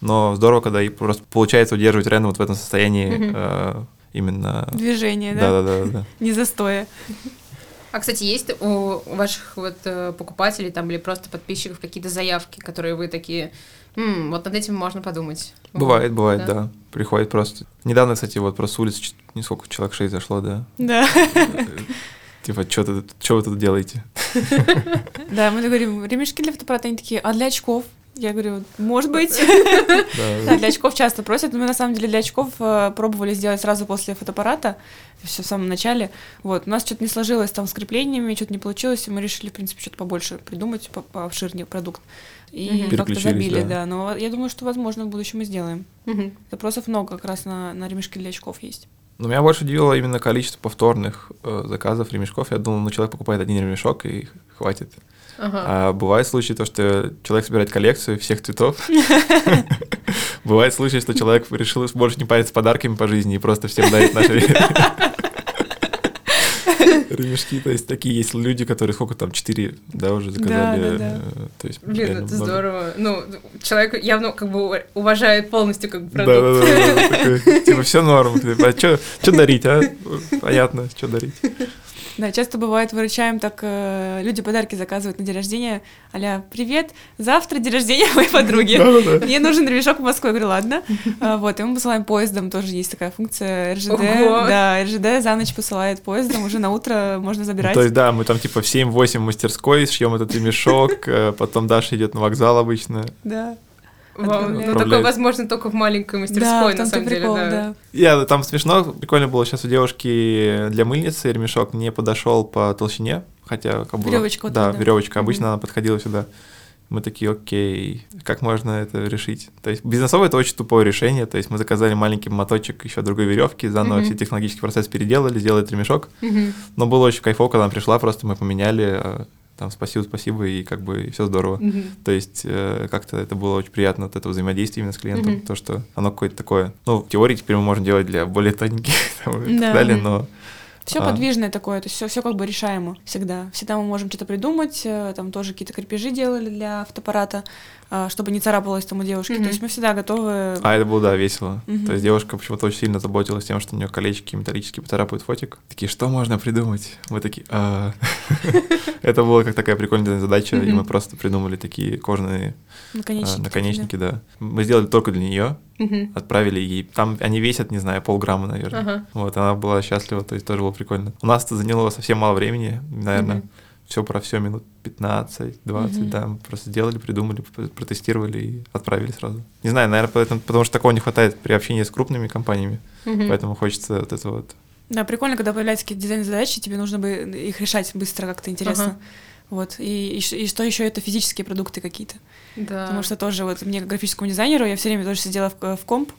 но здорово, когда и просто получается удерживать рендом вот в этом состоянии э, именно... Движение, да? Да-да-да. Не застоя. А, кстати, есть у ваших вот э, покупателей там или просто подписчиков какие-то заявки, которые вы такие, «М, вот над этим можно подумать? Бывает, Вот, бывает, да. Приходит просто. Недавно, кстати, вот просто с улицы чуть- не сколько человек шесть зашло, да. Да. Типа, что вы тут делаете? Да, мы говорим, ремешки для фотоаппарата, они такие, а для очков? Я говорю, может быть. Для очков часто просят, но мы на самом деле для очков э, пробовали сделать сразу после фотоаппарата, все в самом начале. Вот, у нас что-то не сложилось там с креплениями, что-то не получилось, и мы решили, в принципе, что-то побольше придумать, по- пообширнее продукт. И как-то забили, да. Но я думаю, что, возможно, в будущем мы сделаем. Запросов много как раз на, на ремешки для очков есть. Но меня больше удивило именно количество повторных э, заказов ремешков. Я думал, ну, человек покупает один ремешок и хватит. Ага. А бывает случаи, то, что человек собирает коллекцию всех цветов. Бывает случай, что человек решил больше не париться подарками по жизни и просто всем дарит наши ремешки. То есть такие есть люди, которые сколько там, четыре, да, уже заказали. Да, да, да. э, То есть Блин, это много. здорово. Ну, человек явно как бы уважает полностью как бы продукт. да, да, да, такой, Типа, все норм. Типа, А что дарить, а? Понятно, что дарить. Да, часто бывает, выручаем так, э, люди подарки заказывают на день рождения, аля, привет, завтра день рождения моей подруги. Мне нужен ремешок в Москву. Я говорю, ладно. А, Вот, и мы посылаем поездом, тоже есть такая функция РЖД. Да, РЖД за ночь посылает поездом, уже на утро можно забирать. То есть, да, мы там типа в 7-8 в мастерской шьем этот ремешок, э, потом Даша идет на вокзал обычно. Да. Вау. Ну, такое возможно только в маленькой Да, мастерской, в на самом деле, прикол, да. да. Я, там смешно, прикольно было, сейчас у девушки для мыльницы ремешок не подошел по толщине, хотя как бы... Верёвочка вот Да, да. веревочка, обычно Мгм. она подходила сюда. Мы такие, окей, как можно это решить? То есть бизнесово это очень тупое решение, то есть мы заказали маленький моточек еще другой веревки, заново Мгм. все технологический процесс переделали, сделали ремешок, Мгм. но было очень кайфово, когда она пришла, просто мы поменяли, э, там, спасибо, спасибо, и как бы все здорово. Мгм. То есть э, как-то это было очень приятно от этого взаимодействия именно с клиентом, Мгм. то, что оно какое-то такое. Ну, в теории теперь мы можем делать для более тоненьких там, и так далее, но Все А. подвижное такое, то есть все, все как бы решаемо всегда. Всегда мы можем что-то придумать, э, там тоже какие-то крепежи делали для фотоаппарата, чтобы не царапалось там у девушки. Мгм. То есть мы всегда готовы. А это было, да, весело. Мгм. То есть девушка почему-то очень сильно заботилась тем, что у нее колечки металлические поцарапают фотик. Такие, что можно придумать? Мы такие, «А». Это была как такая прикольная задача, и мы просто придумали такие кожаные а, Наконечники. да. Мы сделали только для нее, отправили ей. Там они весят, не знаю, полграмма, наверное. Вот, она была счастлива, то есть тоже было прикольно. У нас это заняло совсем мало времени, наверное. Все про все минут 15-20, Мгм. да, мы просто сделали, придумали, протестировали и отправили сразу. Не знаю, наверное, поэтому, потому что такого не хватает при общении с крупными компаниями, Мгм. поэтому хочется вот это вот. Да, прикольно, когда появляются какие-то дизайн-задачи, тебе нужно бы их решать быстро, как-то интересно. Ага. Вот. И, и, и что еще это физические продукты какие-то. Да. Потому что тоже вот мне, как графическому дизайнеру, я все время тоже сидела в, в комп,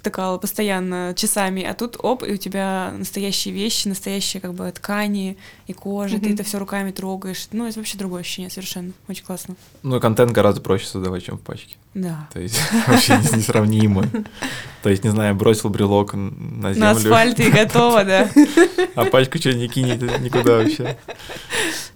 втыкала постоянно часами, а тут оп, и у тебя настоящие вещи, настоящие как бы ткани и кожа, mm-hmm. ты это все руками трогаешь. Ну, это вообще другое ощущение совершенно. Очень классно. Ну и контент гораздо проще создавать, чем в пачке. Да. То есть вообще несравнимо. То есть, не знаю, бросил брелок на землю. На асфальт и готово, да. А пачку что не кинет никуда вообще.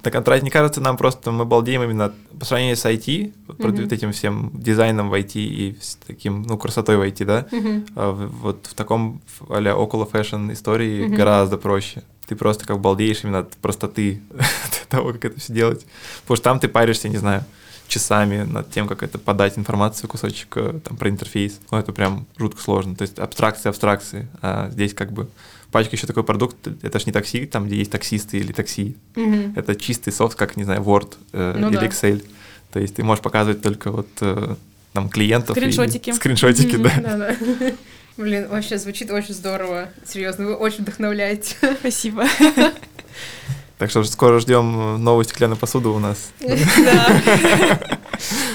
Так, а не кажется, нам просто мы балдеем именно по сравнению с IT, вот этим всем дизайном в IT и с таким, ну, красотой в IT, да? А вот в таком а около fashion истории гораздо проще ты просто как балдеешь именно от простоты того, как это все делать. Потому что там ты паришься, не знаю, часами над тем, как это подать информацию, кусочек э, там, про интерфейс. Ну, это прям жутко сложно. То есть абстракции, абстракции. А здесь как бы пачка еще такой продукт, это же не такси, там, где есть таксисты или такси. Угу. Это чистый софт, как, не знаю, Word э, ну, или да. Excel. То есть ты можешь показывать только вот э, там клиентов. Скриншотики. И, скриншотики, да. Блин, вообще звучит очень здорово. Серьезно, вы очень вдохновляете. Спасибо. Так что скоро ждем новую стеклянную посуду у нас. Да.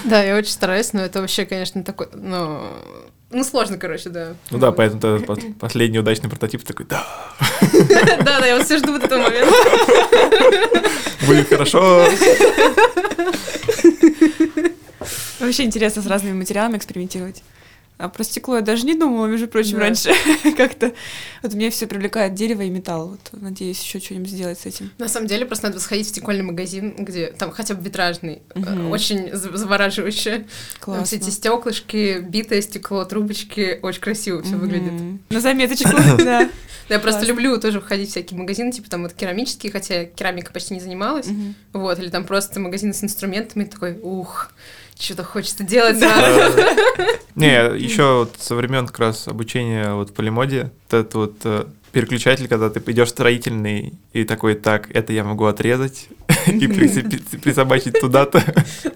Да, я очень стараюсь, но это вообще, конечно, такой, ну, ну, сложно, короче, да. Ну да, поэтому последний удачный прототип такой, да. Да, да, я вот все жду вот этого момента. Будет хорошо. Вообще интересно с разными материалами экспериментировать. А про стекло я даже не думала, между прочим, да. раньше как-то. Вот мне все привлекает дерево и металл. Вот надеюсь еще что-нибудь сделать с этим. На самом деле просто надо сходить в стекольный магазин, где там хотя бы витражный, угу. очень завораживающе. Классно. Там все эти стеклышки, битое стекло, трубочки, очень красиво все угу. выглядит. На заметочку, да. Я просто люблю тоже входить в всякие магазины, типа там вот керамические, хотя керамика почти не занималась. Вот, или там просто магазины с инструментами, такой, ух, что-то хочется делать сразу. Не, еще вот со времен как раз обучения вот в полимоде, этот вот э, переключатель, когда ты идешь строительный и такой, так, это я могу отрезать и присобачить туда-то.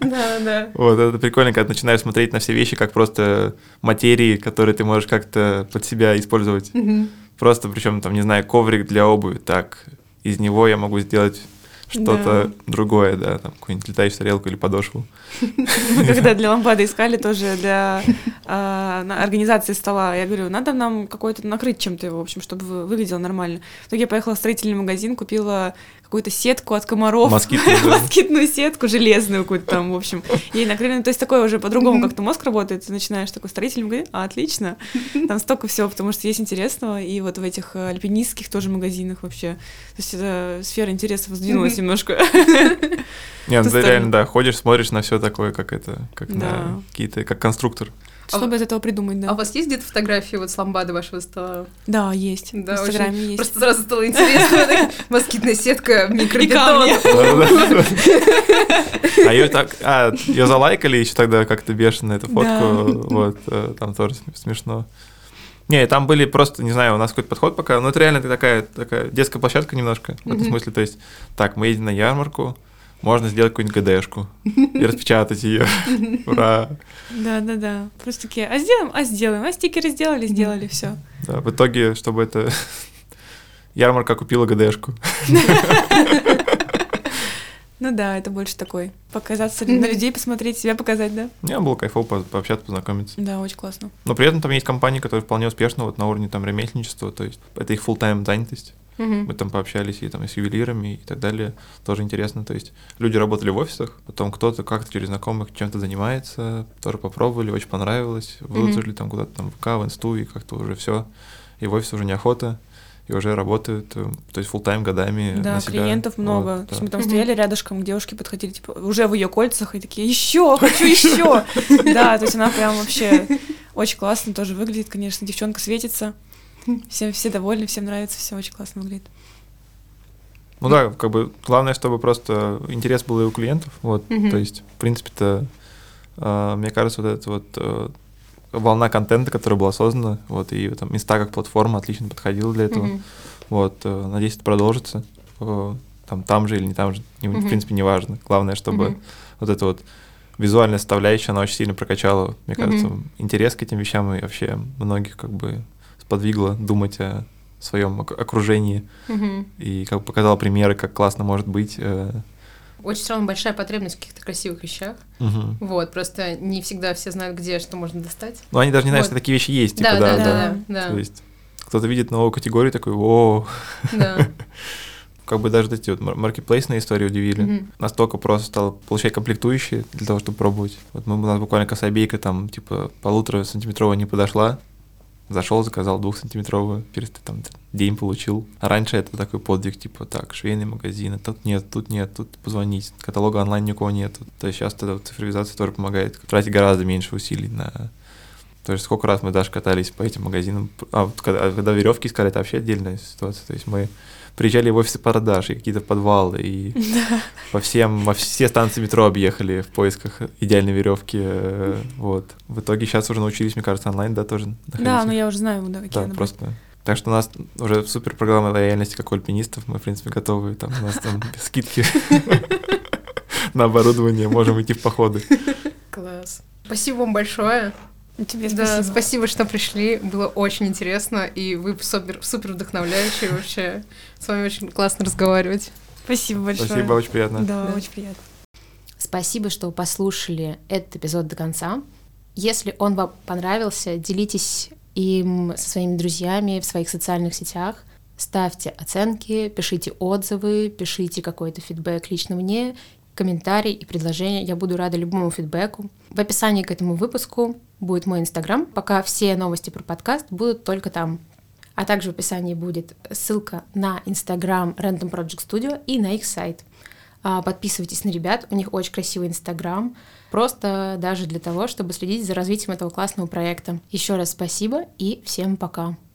Да, да. Вот, это прикольно, когда начинаешь смотреть на все вещи как просто материи, которые ты можешь как-то под себя использовать. Просто, причем, там, не знаю, коврик для обуви, так, из него я могу сделать что-то да. другое, да, там какую-нибудь летающую тарелку или подошву. Мы когда для лампады искали тоже для э, организации стола, я говорю, надо нам какой-то накрыть чем-то его, в общем, чтобы выглядело нормально. В итоге я поехала в строительный магазин, купила какую-то сетку от комаров. Москитную, да. Москитную сетку, железную какую-то там, в общем. Ей накрыли. То есть такое уже по-другому как-то мозг работает. Ты начинаешь такой строительный магазин, а, отлично. Там столько всего, потому что есть интересного. И вот в этих э, альпинистских тоже магазинах вообще. То есть эта сфера интересов сдвинулась немножко. Нет, ну ты реально, да, ходишь, смотришь на все такое, как это, как на какие-то, как конструктор. Чтобы а, из этого придумать, да. А у вас есть где-то фотографии вот с ламбады вашего стола? Да, есть. Да, в Инстаграме очень... есть. Просто сразу стало интересно. Москитная сетка, микробетон. А ее так, а, ее залайкали еще тогда как-то бешено эту фотку, вот, э, там тоже смешно. Не, там были просто, не знаю, у нас какой-то подход пока, но это реально такая, такая детская площадка немножко, в этом смысле, то есть, так, мы едем на ярмарку, можно сделать какую-нибудь ГДшку и распечатать ее. Ура! Да, да, да. Просто такие, а сделаем, а сделаем, а стикеры сделали, сделали, все. Да, в итоге, чтобы это ярмарка купила ГДшку. Ну да, это больше такой. Показаться на людей, посмотреть, себя показать, да? Мне было кайфово по пообщаться, познакомиться. Да, очень классно. Но при этом там есть компании, которые вполне успешны вот на уровне там ремесленничества, то есть это их full-time занятость. Угу. Мы там пообщались и там и с ювелирами и так далее. Тоже интересно. То есть люди работали в офисах, потом кто-то как-то через знакомых чем-то занимается, тоже попробовали, очень понравилось, выложили угу. там куда-то там в ВК, в инсту, и как-то уже все. И в офис уже неохота и уже работают, э, то есть full тайм годами. Да, на себя. клиентов много. Вот, то есть мы там стояли рядышком, к девушке подходили, типа, уже в ее кольцах, и такие, еще, хочу еще. Да, то есть она прям вообще очень классно тоже выглядит, конечно, девчонка светится. Всем все довольны, всем нравится, все очень классно выглядит. Ну да, как бы главное, чтобы просто интерес был и у клиентов. Вот, mm-hmm. то есть, в принципе-то, э, мне кажется, вот эта вот э, волна контента, которая была создана, вот, и там места как платформа отлично подходила для этого. Mm-hmm. Вот, э, надеюсь, это продолжится. Э, там, там же или не там же, не, mm-hmm. в принципе, не важно. Главное, чтобы mm-hmm. вот эта вот визуальная составляющая, она очень сильно прокачала, мне кажется, mm-hmm. интерес к этим вещам и вообще многих как бы сподвигло думать о своем окружении угу. и как бы показала примеры, как классно может быть, э, Очень все равно большая потребность в каких-то красивых вещах. Мгм. Вот, просто не всегда все знают, где что можно достать. Ну, они даже не знают, Вот. что такие вещи есть. Типа, да, да, да, да. да, да, То есть кто-то видит новую категорию, такой, о, да. как бы даже эти вот мар- маркетплейсные истории удивили. Мгм. Настолько просто стало получать комплектующие для того, чтобы пробовать. Вот мы, у нас буквально кособейка там, типа, полутора сантиметровая не подошла. Зашел, заказал двухсантиметровую, через там день получил. А раньше это такой подвиг, типа, так, швейные магазины, тут нет, тут нет, тут позвонить, каталога онлайн никого нет. То есть сейчас вот цифровизация тоже помогает тратить гораздо меньше усилий на... То есть сколько раз мы даже катались по этим магазинам. А вот когда, когда веревки искали, это вообще отдельная ситуация. То есть мы приезжали в офисы продаж и какие-то подвалы, и по всем, во все станции метро объехали в поисках идеальной веревки. Вот. В итоге сейчас уже научились, мне кажется, онлайн, да, тоже находить Да, их. ну я уже знаю, да, какие Да, надо просто. Так что у нас уже супер программа лояльности, как у альпинистов. Мы, в принципе, готовы. Там у нас там скидки на оборудование, можем идти в походы. Класс. Спасибо вам большое. Тебе Да, спасибо. спасибо, что пришли. Было очень интересно, и вы супер, супер вдохновляющие вообще. С вами очень классно разговаривать. Спасибо большое. Спасибо, очень приятно. Да, Да. очень приятно. Спасибо, что послушали этот эпизод до конца. Если он вам понравился, делитесь им со своими друзьями в своих социальных сетях. Ставьте оценки, пишите отзывы, пишите какой-то фидбэк лично мне, комментарий и предложения. Я буду рада любому фидбэку. В описании к этому выпуску будет мой инстаграм. Пока все новости про подкаст будут только там. А также в описании будет ссылка на инстаграм Random Project Studio и на их сайт. А, Подписывайтесь на ребят, у них очень красивый инстаграм, просто даже для того, чтобы следить за развитием этого классного проекта. Еще раз спасибо и всем пока.